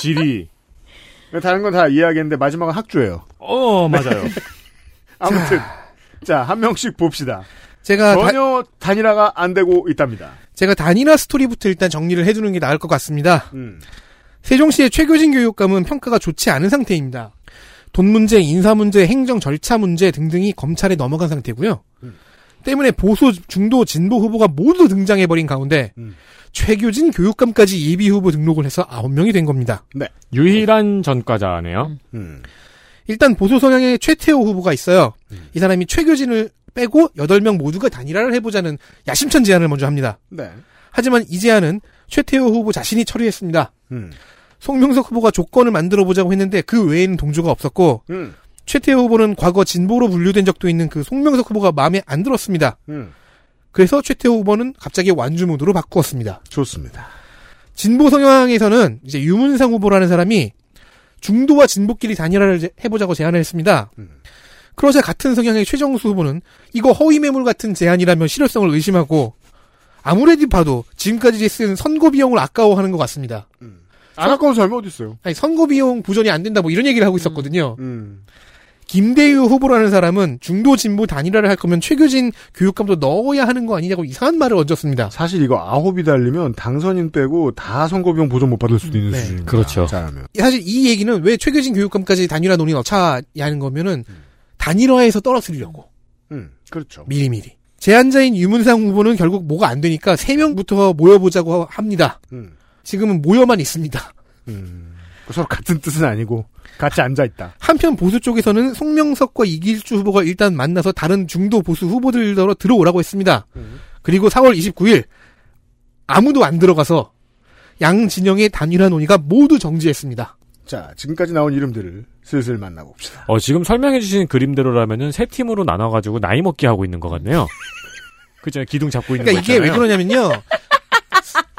[SPEAKER 6] 지리.
[SPEAKER 3] 다른 건 다 이해하겠는데 마지막은 학주예요.
[SPEAKER 6] 어 맞아요.
[SPEAKER 3] 아무튼 자 한 명씩 봅시다.
[SPEAKER 7] 제가 다-
[SPEAKER 3] 전혀 단일화가 안 되고 있답니다.
[SPEAKER 7] 제가 단일화 스토리부터 일단 정리를 해두는 게 나을 것 같습니다.
[SPEAKER 3] 음.
[SPEAKER 7] 세종시의 최교진 교육감은 평가가 좋지 않은 상태입니다. 돈 문제, 인사 문제, 행정 절차 문제 등등이 검찰에 넘어간 상태고요.
[SPEAKER 3] 음.
[SPEAKER 7] 때문에 보수, 중도, 진보 후보가 모두 등장해버린 가운데
[SPEAKER 3] 음.
[SPEAKER 7] 최교진 교육감까지 예비 후보 등록을 해서 9명이 된 겁니다.
[SPEAKER 6] 유일한 전과자네요.
[SPEAKER 3] 음.
[SPEAKER 7] 일단 보수 성향의 최태호 후보가 있어요. 이 사람이 최교진을 빼고 8명 모두가 단일화를 해보자는 야심찬 제안을 먼저 합니다.
[SPEAKER 3] 네.
[SPEAKER 7] 하지만 이 제안은 최태호 후보 자신이 처리했습니다.
[SPEAKER 3] 음.
[SPEAKER 7] 송명석 후보가 조건을 만들어 보자고 했는데 그 외에는 동조가 없었고
[SPEAKER 3] 음.
[SPEAKER 7] 최태호 후보는 과거 진보로 분류된 적도 있는 그 송명석 후보가 마음에 안 들었습니다.
[SPEAKER 3] 음.
[SPEAKER 7] 그래서 최태호 후보는 갑자기 완주 모드로 바꾸었습니다.
[SPEAKER 3] 좋습니다.
[SPEAKER 7] 진보 성향에서는 이제 유문상 후보라는 사람이 중도와 진보끼리 단일화를 제- 해보자고 제안을 했습니다.
[SPEAKER 3] 음.
[SPEAKER 7] 그러자 같은 성향의 최정수 후보는 이거 허위 매물 같은 제안이라며 실효성을 의심하고 아무래도 봐도 지금까지 쓴 선거 비용을 아까워하는 것 같습니다.
[SPEAKER 3] 안 아까운 사람이 어디 있어요?
[SPEAKER 7] 아니 선거 비용 부전이 안 된다 뭐 이런 얘기를 하고 있었거든요.
[SPEAKER 3] 음.
[SPEAKER 7] 김대유 후보라는 사람은 중도 진보 단일화를 할 거면 최규진 교육감도 넣어야 하는 거 아니냐고 이상한 말을 얹었습니다.
[SPEAKER 3] 사실 이거 아홉이 달리면 당선인 빼고 다 선거비용 보전 못 받을 수도 있는
[SPEAKER 7] 네.
[SPEAKER 3] 수준입니다.
[SPEAKER 6] 그렇죠.
[SPEAKER 3] 잘하면.
[SPEAKER 7] 사실 이 얘기는 왜 최규진 교육감까지 단일화 논의 넣자 하는 거면은 단일화에서 떨어뜨리려고
[SPEAKER 3] 음. 그렇죠.
[SPEAKER 7] 미리미리. 제안자인 유문상 후보는 결국 뭐가 안 되니까 3명부터 모여보자고 합니다.
[SPEAKER 3] 음.
[SPEAKER 7] 지금은 모여만 있습니다.
[SPEAKER 3] 음, 서로 같은 뜻은 아니고 같이 앉아 있다.
[SPEAKER 7] 한편 보수 쪽에서는 송명석과 이길주 후보가 일단 만나서 다른 중도 보수 후보들더러 들어오라고 했습니다. 그리고 4월 29일 아무도 안 들어가서 양 진영의 단일화 논의가 모두 정지했습니다.
[SPEAKER 3] 자, 지금까지 나온 이름들을 슬슬 만나봅시다.
[SPEAKER 6] 어, 지금 설명해주신 그림대로라면은 세 팀으로 나눠가지고 나이 먹기 하고 있는 것 같네요. 그죠? 기둥 잡고 있는
[SPEAKER 7] 그러니까
[SPEAKER 6] 거
[SPEAKER 7] 이게 왜
[SPEAKER 6] 있잖아요.
[SPEAKER 7] 그러냐면요.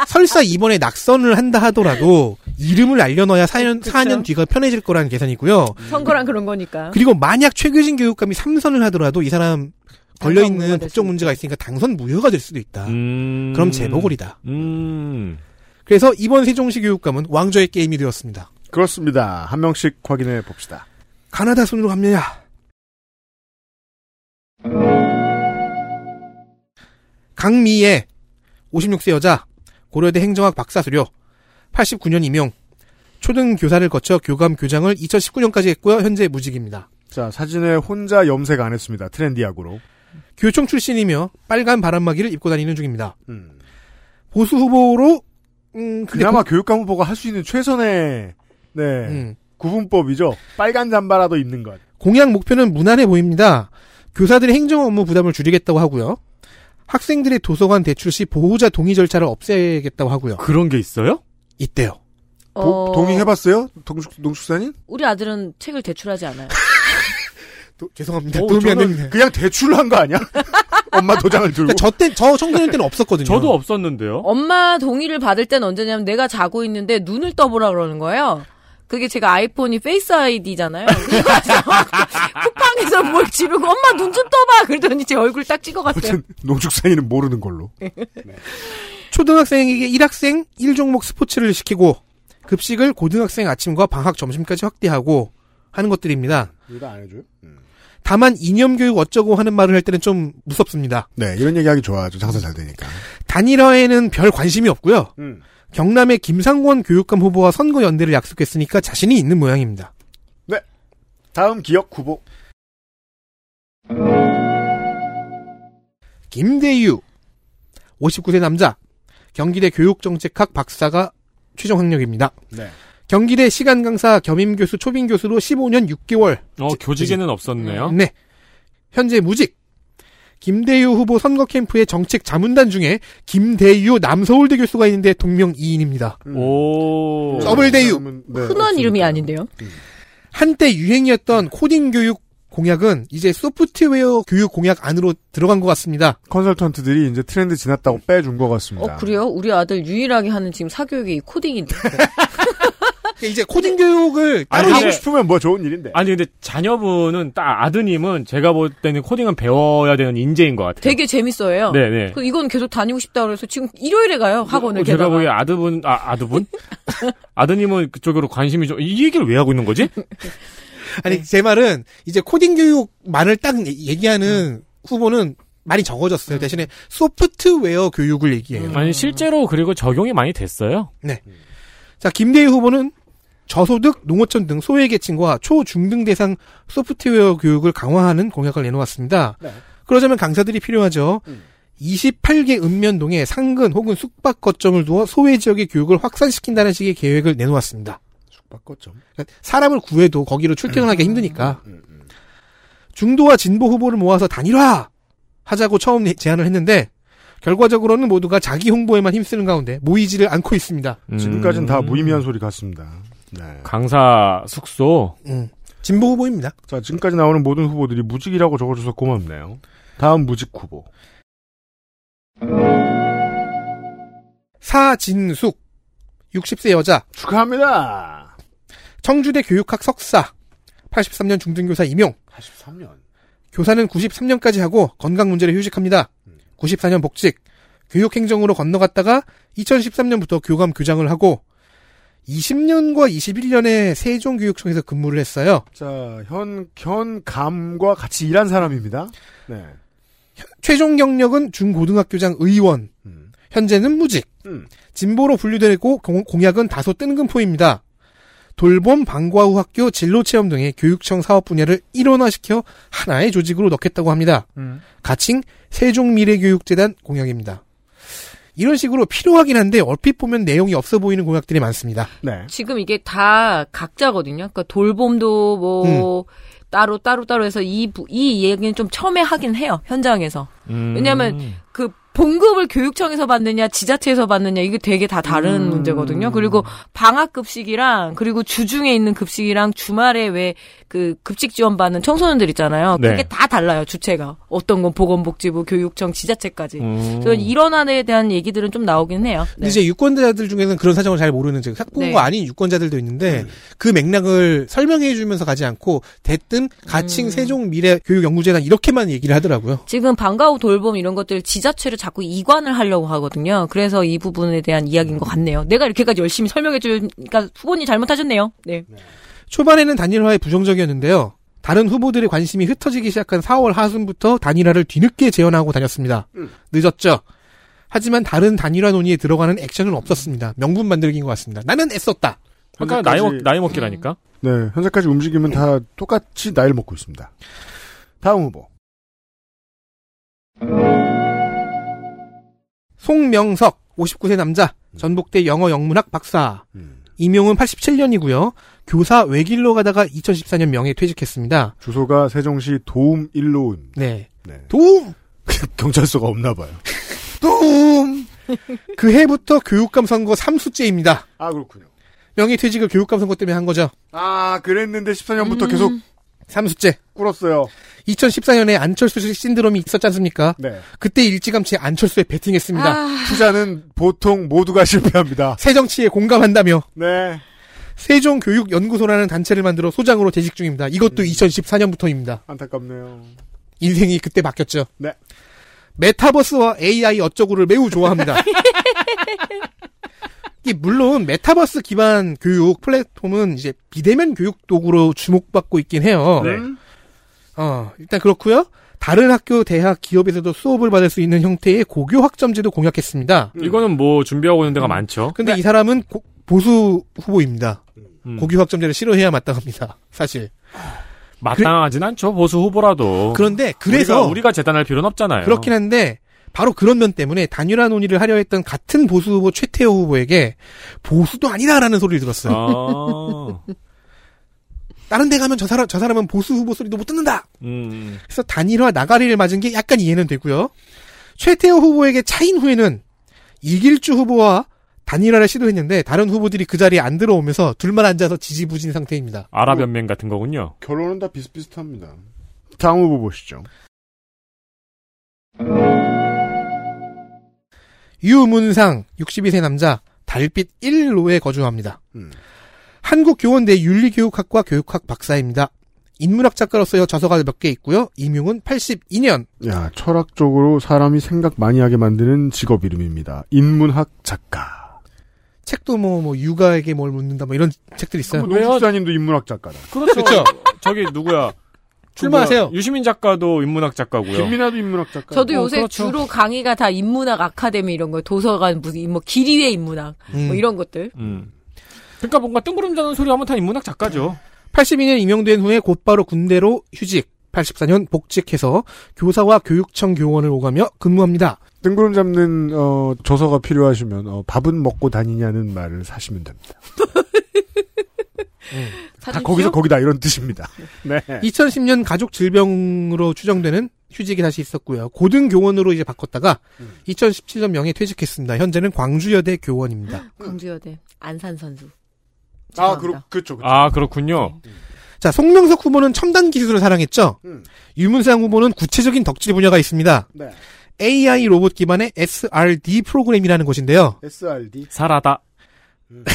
[SPEAKER 7] 설사 이번에 낙선을 한다 하더라도 이름을 알려놔야 4년, 4년 뒤가 편해질 거라는 계산이고요.
[SPEAKER 5] 선거랑 그런 거니까.
[SPEAKER 7] 그리고 만약 최규진 교육감이 3선을 하더라도 이 사람 걸려있는
[SPEAKER 5] 될
[SPEAKER 7] 법적 문제가 있으니까 당선 무효가 될 수도 있다.
[SPEAKER 6] 음...
[SPEAKER 7] 그럼 재보궐이다.
[SPEAKER 6] 음.
[SPEAKER 7] 그래서 이번 세종시 교육감은 왕좌의 게임이 되었습니다.
[SPEAKER 3] 그렇습니다. 한 명씩 확인해 봅시다.
[SPEAKER 7] 가나다 순으로 갑니다. 강미애 56세 여자 고려대 행정학 박사 수료 89년 임용 초등 교사를 거쳐 교감 교장을 2019년까지 했고요. 현재 무직입니다.
[SPEAKER 3] 자, 사진에 혼자 염색 안 했습니다. 트렌디하고로.
[SPEAKER 7] 교총 출신이며 빨간 바람막이를 입고 다니는 중입니다.
[SPEAKER 3] 음.
[SPEAKER 7] 보수 후보로 음,
[SPEAKER 3] 그나마
[SPEAKER 7] 그-
[SPEAKER 3] 교육감 후보가 할 수 있는 최선의 네
[SPEAKER 7] 음,
[SPEAKER 3] 구분법이죠. 빨간 잠바라도 입는 것.
[SPEAKER 7] 공약 목표는 무난해 보입니다. 교사들의 행정 업무 부담을 줄이겠다고 하고요. 학생들의 도서관 대출 시 보호자 동의 절차를 없애겠다고 하고요.
[SPEAKER 6] 그런 게 있어요?
[SPEAKER 7] 있대요.
[SPEAKER 3] 도-
[SPEAKER 5] 어,
[SPEAKER 3] 동의해봤어요? 동숙, 농축사님?
[SPEAKER 5] 우리 아들은 책을 대출하지 않아요.
[SPEAKER 7] 도- 죄송합니다.
[SPEAKER 3] 어,
[SPEAKER 7] 도움이 안
[SPEAKER 3] 저는
[SPEAKER 7] 됩니다.
[SPEAKER 3] 그냥 대출로 한거 아니야? 엄마 도장을 들고.
[SPEAKER 7] 그러니까 저 때, 저 청소년 때는 없었거든요.
[SPEAKER 6] 저도 없었는데요.
[SPEAKER 5] 엄마 동의를 받을 땐 언제냐면 내가 자고 있는데 눈을 떠보라 그러는 거예요. 그게 제가 아이폰이 Face ID잖아요. 쿠팡에서 뭘 지르고 엄마 눈 좀 떠봐 그러더니 제 얼굴 딱 찍어갔어요.
[SPEAKER 3] 농축산님은 모르는 걸로.
[SPEAKER 7] 초등학생에게 1학생 1종목 스포츠를 시키고 급식을 고등학생 아침과 방학 점심까지 확대하고 하는 것들입니다.
[SPEAKER 3] 이거 안 해줘요? 음.
[SPEAKER 7] 다만 이념 교육 어쩌고 하는 말을 할 때는 좀 무섭습니다.
[SPEAKER 3] 네, 이런 얘기하기 좋아하죠. 장사 잘 되니까.
[SPEAKER 7] 단일화에는 별 관심이 없고요.
[SPEAKER 3] 음.
[SPEAKER 7] 경남의 김상권 교육감 후보와 선거 연대를 약속했으니까 자신이 있는 모양입니다.
[SPEAKER 3] 다음 기억 후보.
[SPEAKER 7] 김대유 59세 남자 경기대 교육정책학 박사가 최종 학력입니다.
[SPEAKER 3] 네.
[SPEAKER 7] 경기대 시간 강사 겸임 교수 초빙 교수로 15년 6개월.
[SPEAKER 6] 어, 교직에는 없었네요.
[SPEAKER 7] 네. 현재 무직. 김대유 후보 선거 캠프의 정책 자문단 중에 김대유 남서울대 교수가 있는데 동명 이인입니다.
[SPEAKER 3] 음.
[SPEAKER 6] 오.
[SPEAKER 7] 더블 대유.
[SPEAKER 3] 네,
[SPEAKER 5] 흔한 이름이 아닌데요.
[SPEAKER 7] 한때 유행이었던 코딩 교육 공약은 이제 소프트웨어 교육 공약 안으로 들어간 것 같습니다.
[SPEAKER 3] 컨설턴트들이 이제 트렌드 지났다고 빼준 것 같습니다.
[SPEAKER 5] 어 그래요? 우리 아들 유일하게 하는 지금 사교육이 이 코딩인데.
[SPEAKER 7] 이제 코딩 교육을
[SPEAKER 3] 아니,
[SPEAKER 7] 따로
[SPEAKER 3] 하고
[SPEAKER 6] 근데-
[SPEAKER 3] 싶으면 뭐 좋은 일인데.
[SPEAKER 6] 아니 근데 자녀분은 딱 아드님은 제가 볼 때는 코딩은 배워야 되는 인재인 것 같아요.
[SPEAKER 5] 되게 재밌어요.
[SPEAKER 6] 네네.
[SPEAKER 5] 그 이건 계속 다니고 싶다 그래서 지금 일요일에 가요 학원을
[SPEAKER 6] 어, 제가. 보기에 아드분 아 아드분 아드님은 그쪽으로 관심이 좀 이 얘기를 왜 하고 있는 거지?
[SPEAKER 7] 아니 제 말은 이제 코딩 교육만을 딱 얘- 얘기하는 후보는 많이 적어졌어요. 대신에 소프트웨어 교육을 얘기해요.
[SPEAKER 6] 아니 실제로 그리고 적용이 많이 됐어요.
[SPEAKER 7] 자 김대희 후보는 저소득, 농어촌 등 소외계층과 초중등 대상 소프트웨어 교육을 강화하는 공약을 내놓았습니다.
[SPEAKER 3] 네.
[SPEAKER 7] 그러자면 강사들이 필요하죠.
[SPEAKER 3] 음.
[SPEAKER 7] 28개 읍면동에 상근 혹은 숙박 거점을 두어 소외 지역의 교육을 확산시킨다는 식의 계획을 내놓았습니다.
[SPEAKER 3] 숙박 거점.
[SPEAKER 7] 그러니까 사람을 구해도 거기로 출퇴근하기 힘드니까
[SPEAKER 3] 음, 음.
[SPEAKER 7] 중도와 진보 후보를 모아서 단일화 하자고 처음 제안을 했는데 결과적으로는 모두가 자기 홍보에만 힘쓰는 가운데 모이지를 않고 있습니다.
[SPEAKER 3] 지금까지는 다
[SPEAKER 6] 음.
[SPEAKER 3] 무의미한 소리 같습니다. 네.
[SPEAKER 6] 강사 숙소
[SPEAKER 7] 음, 진보 후보입니다.
[SPEAKER 3] 자, 지금까지 나오는 모든 후보들이 무직이라고 적어줘서 고맙네요. 다음 무직 후보.
[SPEAKER 7] 사진숙 60세 여자
[SPEAKER 3] 축하합니다.
[SPEAKER 7] 청주대 교육학 석사 83년 중등교사 임용
[SPEAKER 3] 83년.
[SPEAKER 7] 교사는 93년까지 하고 건강 문제를 휴직합니다. 94년 복직 교육행정으로 건너갔다가 2013년부터 교감 교장을 하고 20년과 21년에 세종교육청에서 근무를 했어요.
[SPEAKER 3] 자, 현, 현 감과 같이 일한 사람입니다. 네.
[SPEAKER 7] 최종 경력은 중고등학교장 의원
[SPEAKER 3] 음.
[SPEAKER 7] 현재는 무직
[SPEAKER 3] 음.
[SPEAKER 7] 진보로 분류되고 공- 공약은 다소 뜬금포입니다. 돌봄, 방과 후 학교, 진로 체험 등의 교육청 사업 분야를 일원화시켜 하나의 조직으로 넣겠다고 합니다.
[SPEAKER 3] 음.
[SPEAKER 7] 가칭 세종미래교육재단 공약입니다. 이런 식으로 필요하긴 한데 얼핏 보면 내용이 없어 보이는 공약들이 많습니다.
[SPEAKER 3] 네.
[SPEAKER 5] 지금 이게 다 각자거든요. 그러니까 돌봄도 뭐
[SPEAKER 7] 음.
[SPEAKER 5] 따로 따로 따로 해서 이 부- 이 얘기는 좀 첨예하긴 해요 현장에서.
[SPEAKER 6] 음.
[SPEAKER 5] 왜냐하면 그 봉급을 교육청에서 받느냐 지자체에서 받느냐 이게 되게 다 다른 문제거든요. 그리고 방학 급식이랑 그리고 주중에 있는 급식이랑 주말에 왜 그 급식 지원 받는 청소년들 있잖아요.
[SPEAKER 6] 네.
[SPEAKER 5] 그게 다 달라요 주체가. 어떤 건 보건복지부, 교육청, 지자체까지.
[SPEAKER 6] 음.
[SPEAKER 5] 그래서 이런 안에 대한 얘기들은 좀 나오긴 해요.
[SPEAKER 7] 근데 이제 유권자들 중에는 그런 사정을 잘 모르는 즉 학부모가
[SPEAKER 5] 네.
[SPEAKER 7] 아닌 유권자들도 있는데 그 맥락을 설명해 주면서 가지 않고 대뜸 가칭
[SPEAKER 5] 음.
[SPEAKER 7] 세종 미래 교육 연구재단 이렇게만 얘기를 하더라고요.
[SPEAKER 5] 지금 방과 후 돌봄 이런 것들 지자체를 자꾸 이관을 하려고 하거든요. 그래서 이 부분에 대한 이야기인 것 같네요. 내가 이렇게까지 열심히 설명해 주니까 후보님 잘못하셨네요. 네.
[SPEAKER 7] 초반에는 단일화에 부정적이었는데요. 다른 후보들의 관심이 흩어지기 시작한 4월 하순부터 단일화를 뒤늦게 재현하고 다녔습니다. 늦었죠. 하지만 다른 단일화 논의에 들어가는 액션은 없었습니다. 명분 만들기인 것 같습니다. 나는 애썼다.
[SPEAKER 6] 그러니까 나이, 먹, 나이 먹기라니까.
[SPEAKER 3] 네, 현재까지 움직임은 다 똑같이 나이를 먹고 있습니다. 다음 후보.
[SPEAKER 7] 송명석, 59세 남자, 전북대 영어 영문학 박사. 임용은 87년이고요. 교사 외길로 가다가 2014년 명예 퇴직했습니다.
[SPEAKER 3] 주소가 세종시 도움 일로운.
[SPEAKER 7] 네.
[SPEAKER 3] 네.
[SPEAKER 7] 도움!
[SPEAKER 3] 경찰서가 없나 봐요.
[SPEAKER 7] 도움! 그 해부터 교육감 선거 3수째입니다.
[SPEAKER 3] 아, 그렇군요.
[SPEAKER 7] 명예 퇴직을 교육감 선거 때문에 한 거죠.
[SPEAKER 3] 아, 그랬는데 14년부터
[SPEAKER 5] 음.
[SPEAKER 3] 계속
[SPEAKER 7] 3수째.
[SPEAKER 3] 꿇었어요.
[SPEAKER 7] 2014년에 안철수 신드롬이 있었지 않습니까?
[SPEAKER 3] 네.
[SPEAKER 7] 그때 일찌감치 안철수에 베팅했습니다.
[SPEAKER 5] 아,
[SPEAKER 3] 투자는 보통 모두가 실패합니다.
[SPEAKER 7] 새정치에 공감한다며
[SPEAKER 3] 네.
[SPEAKER 7] 세종교육연구소라는 단체를 만들어 소장으로 재직 중입니다. 이것도 2014년부터입니다.
[SPEAKER 3] 안타깝네요.
[SPEAKER 7] 인생이 그때 바뀌었죠.
[SPEAKER 3] 네.
[SPEAKER 7] 메타버스와 AI 어쩌고를 매우 좋아합니다. 이 물론 메타버스 기반 교육 플랫폼은 이제 비대면 교육 도구로 주목받고 있긴 해요.
[SPEAKER 6] 네.
[SPEAKER 7] 어, 일단 그렇고요. 다른 학교, 대학, 기업에서도 수업을 받을 수 있는 형태의 고교 학점제도 공약했습니다.
[SPEAKER 6] 이거는 뭐 준비하고 있는 데가 많죠.
[SPEAKER 7] 근데 이 사람은 고- 보수 후보입니다.
[SPEAKER 6] 음.
[SPEAKER 7] 고교 학점제를 싫어해야 마땅합니다. 사실.
[SPEAKER 6] 마땅하진 않죠. 보수 후보라도.
[SPEAKER 7] 그런데 그래서
[SPEAKER 6] 우리가, 우리가 재단할 필요는 없잖아요.
[SPEAKER 7] 그렇긴 한데 바로 그런 면 때문에 단일화 논의를 하려 했던 같은 보수 후보 최태호 후보에게 보수도 아니다라는 소리를 들었어요.
[SPEAKER 6] 아.
[SPEAKER 7] 다른 데 가면 저 사람 저 사람은 보수 후보 소리도 못 듣는다.
[SPEAKER 6] 음.
[SPEAKER 7] 그래서 단일화 나가리를 맞은 게 약간 이해는 되고요. 최태호 후보에게 차인 후에는 이길주 후보와 단일화를 시도했는데 다른 후보들이 그 자리에 안 들어오면서 둘만 앉아서 지지부진 상태입니다.
[SPEAKER 6] 아랍 연맹 같은 거군요.
[SPEAKER 3] 결론은 다 비슷비슷합니다. 다음 후보 보시죠.
[SPEAKER 7] 유문상 62세 남자 달빛 1로에 거주합니다.
[SPEAKER 3] 음.
[SPEAKER 7] 한국교원대 윤리교육학과 교육학 박사입니다. 인문학 작가로서요 저서가 몇 개 있고요. 임용은 82년.
[SPEAKER 3] 야, 철학적으로 사람이 생각 많이 하게 만드는 직업 이름입니다. 인문학 작가.
[SPEAKER 7] 책도 뭐, 뭐, 육아에게 뭘 묻는다, 뭐, 이런 책들 있어요.
[SPEAKER 3] 뭐 노숙사님도 인문학 작가다.
[SPEAKER 6] 그렇죠.
[SPEAKER 7] 그렇죠.
[SPEAKER 6] 저기 누구야?
[SPEAKER 7] 출마하세요.
[SPEAKER 6] 누구야? 유시민 작가도 인문학 작가고요.
[SPEAKER 3] 김민아도 인문학 작가.
[SPEAKER 5] 저도
[SPEAKER 6] 어,
[SPEAKER 5] 요새
[SPEAKER 6] 그렇죠.
[SPEAKER 5] 주로 강의가 다 인문학 아카데미 이런 거 도서관 무슨 뭐 길이의 인문학
[SPEAKER 7] 음.
[SPEAKER 5] 뭐 이런 것들.
[SPEAKER 6] 음. 그러니까 뭔가 뜬구름 자는 소리 하면 다 인문학 작가죠.
[SPEAKER 7] 82년 임용된 후에 곧바로 군대로 휴직. 84년 복직해서 교사와 교육청 교원을 오가며 근무합니다.
[SPEAKER 3] 뜬구름 잡는 어, 저서가 필요하시면 어, 밥은 먹고 다니냐는 말을 사시면 됩니다. 다
[SPEAKER 5] 사주십시오.
[SPEAKER 3] 거기서 거기다 이런 뜻입니다. 네.
[SPEAKER 7] 2010년 가족 질병으로 추정되는 휴직이 다시 있었고요. 고등 교원으로 이제 바꿨다가 2017년 명예 퇴직했습니다. 현재는 광주여대 교원입니다.
[SPEAKER 5] 광주여대 안산 선수.
[SPEAKER 3] 아,
[SPEAKER 5] 죄송합니다.
[SPEAKER 3] 그렇, 그렇죠. 그렇죠.
[SPEAKER 6] 아 그렇군요.
[SPEAKER 7] 자, 송명석 후보는 첨단 기술을 사랑했죠.
[SPEAKER 3] 음.
[SPEAKER 7] 유문상 후보는 구체적인 덕질 분야가 있습니다.
[SPEAKER 3] 네.
[SPEAKER 7] AI 로봇 기반의 SRD 프로그램이라는 것인데요.
[SPEAKER 3] SRD.
[SPEAKER 6] 사라다.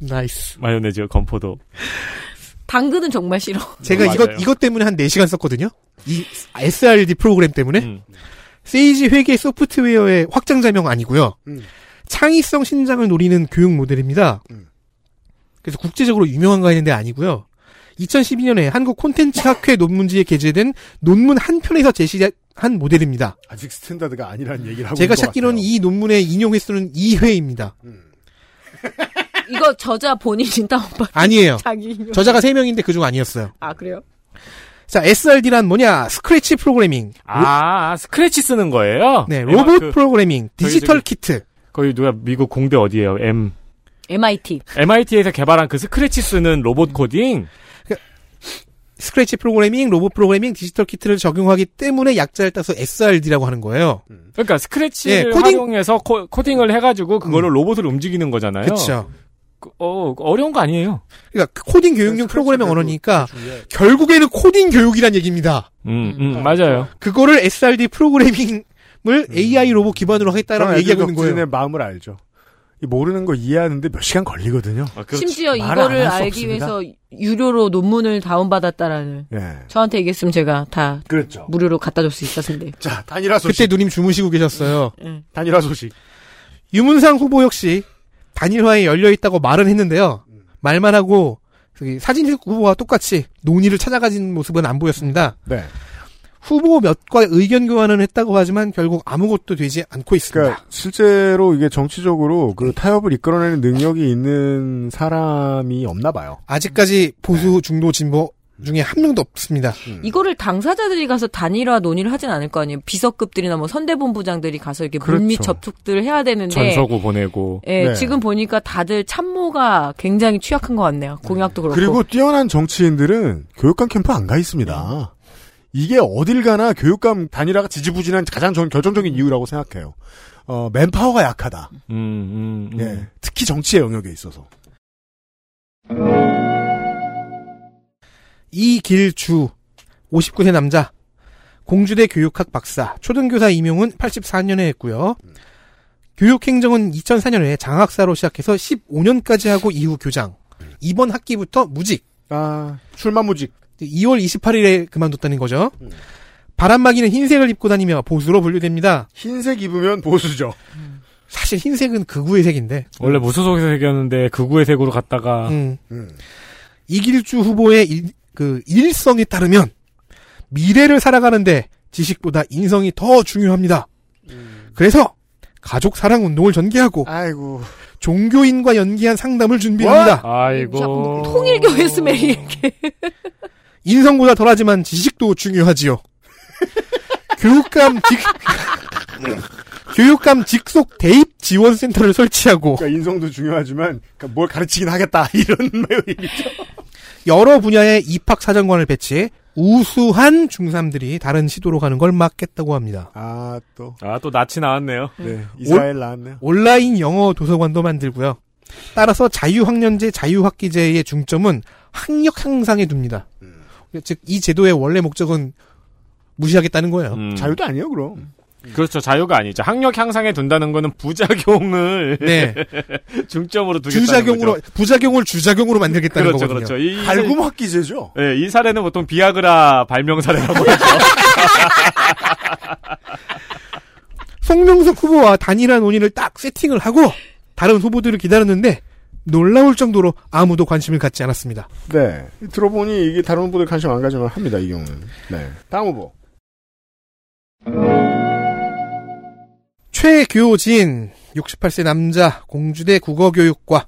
[SPEAKER 7] 나이스.
[SPEAKER 6] 마요네즈 건포도.
[SPEAKER 5] 당근은 정말 싫어.
[SPEAKER 7] 제가
[SPEAKER 6] 맞아요.
[SPEAKER 7] 이것, 이것 때문에 한 4시간 썼거든요. 이 SRD 프로그램 때문에.
[SPEAKER 6] 음.
[SPEAKER 7] Sage 회계 소프트웨어의 확장자명 아니고요.
[SPEAKER 3] 음.
[SPEAKER 7] 창의성 신장을 노리는 교육 모델입니다.
[SPEAKER 3] 음.
[SPEAKER 7] 그래서 국제적으로 유명한가 했는데 아니고요. 2012년에 한국 콘텐츠 학회 논문지에 게재된 논문 한 편에서 제시한 모델입니다.
[SPEAKER 3] 아직 standard가 아니라는 얘기를 하고
[SPEAKER 7] 제가
[SPEAKER 3] 있는 것
[SPEAKER 7] 찾기로는. 이 논문의 인용 횟수는 2회입니다.
[SPEAKER 3] 음.
[SPEAKER 5] 이거 저자 본인이 다운받
[SPEAKER 7] 아니에요. 저자가 3명인데 그중 아니었어요.
[SPEAKER 5] 아 그래요?
[SPEAKER 7] 자, SRD란 뭐냐? 스크래치 프로그래밍.
[SPEAKER 6] 아, 스크래치 쓰는 거예요?
[SPEAKER 7] 네, 로봇
[SPEAKER 6] 그,
[SPEAKER 7] 프로그래밍, 디지털
[SPEAKER 6] 저기-
[SPEAKER 7] 키트.
[SPEAKER 6] 거기 누가 미국 공대 어디예요? M.
[SPEAKER 5] MIT.
[SPEAKER 6] MIT에서 개발한 그 스크래치 쓰는 로봇 코딩?
[SPEAKER 7] 스크래치 프로그래밍, 로봇 프로그래밍, 디지털 키트를 적용하기 때문에 약자를 따서 SRD라고 하는 거예요.
[SPEAKER 6] 그러니까 Scratch를
[SPEAKER 7] 예, 코딩-
[SPEAKER 6] 활용해서 코, 코딩을 해가지고 그거를 로봇을 움직이는 거잖아요.
[SPEAKER 7] 그렇죠.
[SPEAKER 6] 그, 어, 어려운 거 아니에요.
[SPEAKER 7] 그러니까 그 코딩 교육용 프로그래밍 언어니까 결국에는 코딩 교육이란 얘기입니다.
[SPEAKER 6] 음, 음, 맞아요.
[SPEAKER 7] 그거를 SRD 프로그래밍 을 AI 로봇 기반으로 하겠다라고 얘기하고 있는 거예요.
[SPEAKER 3] 의 마음을 알죠. 이 모르는 거 이해하는데 몇 시간 걸리거든요.
[SPEAKER 6] 아, 그렇죠.
[SPEAKER 5] 심지어 이거를 알기
[SPEAKER 3] 없습니다.
[SPEAKER 5] 위해서 유료로 논문을 다운받았다라는.
[SPEAKER 3] 예.
[SPEAKER 5] 저한테 얘기했으면 제가 다
[SPEAKER 3] 그렇죠.
[SPEAKER 5] 무료로 갖다 줄 수 있었을 텐데.
[SPEAKER 3] 자, 단일화 소식.
[SPEAKER 7] 그때 누님 주무시고 계셨어요.
[SPEAKER 3] 단일화 소식.
[SPEAKER 7] 유문상 후보 역시 단일화에 열려 있다고 말은 했는데요. 말만 하고 사진 후보와 똑같이 논의를 찾아가진 모습은 안 보였습니다.
[SPEAKER 3] 네.
[SPEAKER 7] 후보 몇과 의견 교환은 했다고 하지만 결국 아무것도 되지 않고 있습니다.
[SPEAKER 3] 그러니까 실제로 이게 정치적으로 그 타협을 이끌어내는 능력이 있는 사람이 없나 봐요.
[SPEAKER 7] 아직까지 보수 중도 진보 중에 한 명도 없습니다.
[SPEAKER 5] 이거를 당사자들이 가서 단일화 논의를 하진 않을 거 아니에요. 비서급들이나 뭐 선대본부장들이 가서 이렇게
[SPEAKER 6] 그렇죠.
[SPEAKER 5] 접촉들을 해야 되는데.
[SPEAKER 6] 전서구 보내고.
[SPEAKER 5] 예,
[SPEAKER 3] 네.
[SPEAKER 5] 지금 보니까 다들 참모가 굉장히 취약한 것 같네요. 공약도 그렇고.
[SPEAKER 3] 그리고 뛰어난 정치인들은 교육감 캠프 안 가 있습니다. 이게 어딜 가나 교육감 단일화가 지지부진한 가장 전 결정적인 이유라고 생각해요. 어, 맨파워가 약하다.
[SPEAKER 6] 음, 음, 음.
[SPEAKER 3] 예. 특히 정치의 영역에 있어서.
[SPEAKER 7] 이길주 59세 남자 공주대 교육학 박사 초등교사 임용은 84년에 했고요. 교육행정은 2004년에 장학사로 시작해서 15년까지 하고 이후 교장. 이번 학기부터 무직.
[SPEAKER 3] 아, 출마 무직.
[SPEAKER 7] 2월 28일에 그만뒀다는 거죠. 바람막이는 흰색을 입고 다니며 보수로 분류됩니다.
[SPEAKER 3] 흰색 입으면 보수죠.
[SPEAKER 7] 사실 흰색은 극우의 색인데.
[SPEAKER 6] 원래 무소속에서 색이었는데 극우의 색으로 갔다가
[SPEAKER 7] 음. 이길주 후보의 일, 그 일성에 따르면 미래를 살아가는데 지식보다 인성이 더 중요합니다. 그래서 가족 사랑 운동을 전개하고
[SPEAKER 3] 아이고
[SPEAKER 7] 종교인과 연기한 상담을 준비합니다.
[SPEAKER 6] 아이고.
[SPEAKER 5] 통일교회 스멜이 이렇게.
[SPEAKER 7] 인성보다 덜하지만 지식도 중요하지요. 교육감 직 교육감 직속 대입 지원 센터를 설치하고
[SPEAKER 3] 그러니까 인성도 중요하지만 그러니까 뭘 가르치긴 하겠다 이런 의미죠.
[SPEAKER 7] 여러 분야의 입학 사정관을 배치해 우수한 중3들이 다른 시도로 가는 걸 막겠다고 합니다.
[SPEAKER 3] 아, 또.
[SPEAKER 6] 아, 또 낯이 나왔네요.
[SPEAKER 3] 네. 이스라엘 나왔네요.
[SPEAKER 7] 온라인 영어 도서관도 만들고요. 따라서 자유학년제 자유학기제의 중점은 학력 향상에 둡니다. 즉 이 제도의 원래 목적은 무시하겠다는 거예요.
[SPEAKER 6] 음.
[SPEAKER 3] 자유도 아니에요, 그럼.
[SPEAKER 6] 그렇죠. 자유가 아니죠. 학력 향상에 둔다는 거는 부작용을
[SPEAKER 7] 네.
[SPEAKER 6] 중점으로 두겠다는
[SPEAKER 7] 주작용으로
[SPEAKER 6] 거죠.
[SPEAKER 7] 부작용을 주작용으로 만들겠다는
[SPEAKER 6] 그렇죠,
[SPEAKER 7] 거거든요.
[SPEAKER 6] 그렇죠. 이
[SPEAKER 3] 갈굼 학기제죠.
[SPEAKER 6] 네, 이 사례는 보통 비아그라 발명 사례라고 하죠.
[SPEAKER 7] 송명석 후보와 단일화 논의를 딱 세팅을 하고 다른 후보들을 기다렸는데 놀라울 정도로 아무도 관심을 갖지 않았습니다.
[SPEAKER 3] 네. 들어보니 이게 다른 후보들 관심 안 가지만 합니다, 이 경우는. 네. 다음 후보.
[SPEAKER 7] 최교진 68세 남자 공주대 국어교육과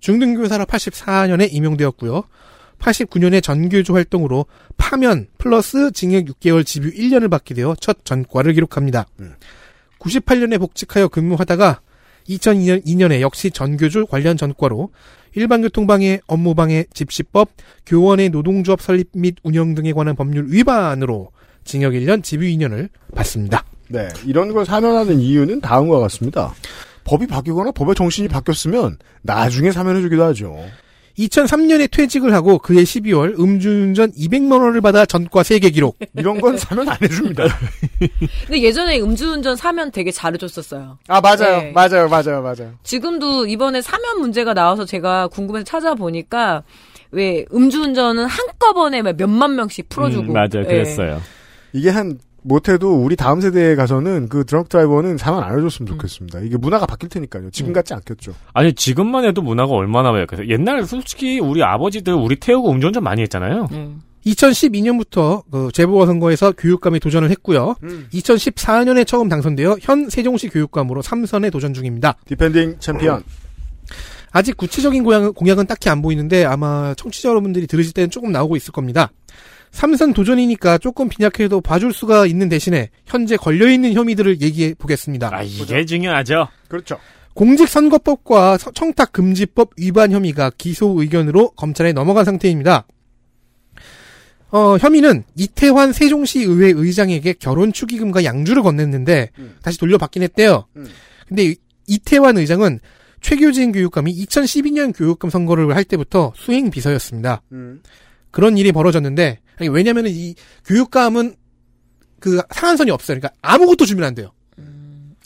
[SPEAKER 7] 중등교사로 84년에 임용되었고요. 89년에 전교조 활동으로 파면 플러스 징역 6개월 집유 1년을 받게 되어 첫 전과를 기록합니다. 98년에 복직하여 근무하다가 2002년 에 역시 전교조 관련 전과로 일반교통방해, 업무방해, 집시법, 교원의 노동조합 설립 및 운영 등에 관한 법률 위반으로 징역 1년, 집유 2년을 받습니다.
[SPEAKER 3] 네. 이런 걸 사면하는 이유는 다음과 같습니다. 법이 바뀌거나 법의 정신이 바뀌었으면 나중에 사면해주기도 하죠.
[SPEAKER 7] 2003년에 퇴직을 하고 그해 12월 음주운전 200만 원을 받아 전과 세계 기록.
[SPEAKER 3] 이런 건 사면 안 해줍니다.
[SPEAKER 5] 근데 예전에 음주운전 사면 되게 잘해줬었어요.
[SPEAKER 3] 아, 맞아요.
[SPEAKER 5] 네.
[SPEAKER 3] 맞아요. 맞아요. 맞아요.
[SPEAKER 5] 지금도 이번에 사면 문제가 나와서 제가 궁금해서 찾아보니까 왜 음주운전은 한꺼번에 막 몇만 명씩 풀어주고.
[SPEAKER 6] 음, 맞아요.
[SPEAKER 5] 예.
[SPEAKER 6] 그랬어요.
[SPEAKER 3] 이게 한, 못해도 우리 다음 세대에 가서는 그 drunk driver는 사면 안 해줬으면 좋겠습니다. 이게 문화가 바뀔 테니까요. 지금 같지 않겠죠.
[SPEAKER 6] 아니 지금만 해도 문화가 얼마나 왜그래서 옛날 솔직히 우리 아버지들 우리 태우고 음주운전 많이 했잖아요.
[SPEAKER 7] 2012년부터 그 재보궐선거에서 교육감에 도전을 했고요. 2014년에 처음 당선되어 현 세종시 교육감으로 3선에 도전 중입니다.
[SPEAKER 3] defending champion.
[SPEAKER 7] 아직 구체적인 공약은, 공약은 딱히 안 보이는데 아마 청취자 여러분들이 들으실 때는 조금 나오고 있을 겁니다. 삼선 도전이니까 조금 빈약해도 봐줄 수가 있는 대신에 현재 걸려있는 혐의들을 얘기해 보겠습니다.
[SPEAKER 6] 아, 이게 중요하죠.
[SPEAKER 3] 그렇죠.
[SPEAKER 7] 공직선거법과 서- 청탁금지법 위반 혐의가 기소 의견으로 검찰에 넘어간 상태입니다. 어, 혐의는 이태환 세종시 의회 의장에게 결혼 축의금과 양주를 건넸는데
[SPEAKER 3] 음.
[SPEAKER 7] 다시 돌려받긴 했대요.
[SPEAKER 3] 음.
[SPEAKER 7] 근데 이- 이태환 의장은 최규진 교육감이 2012년 교육감 선거를 할 때부터 수행 비서였습니다.
[SPEAKER 3] 음.
[SPEAKER 7] 그런 일이 벌어졌는데 아니, 왜냐면은 이 교육감은 그 상한선이 없어요. 그러니까 아무것도 주면 안 돼요.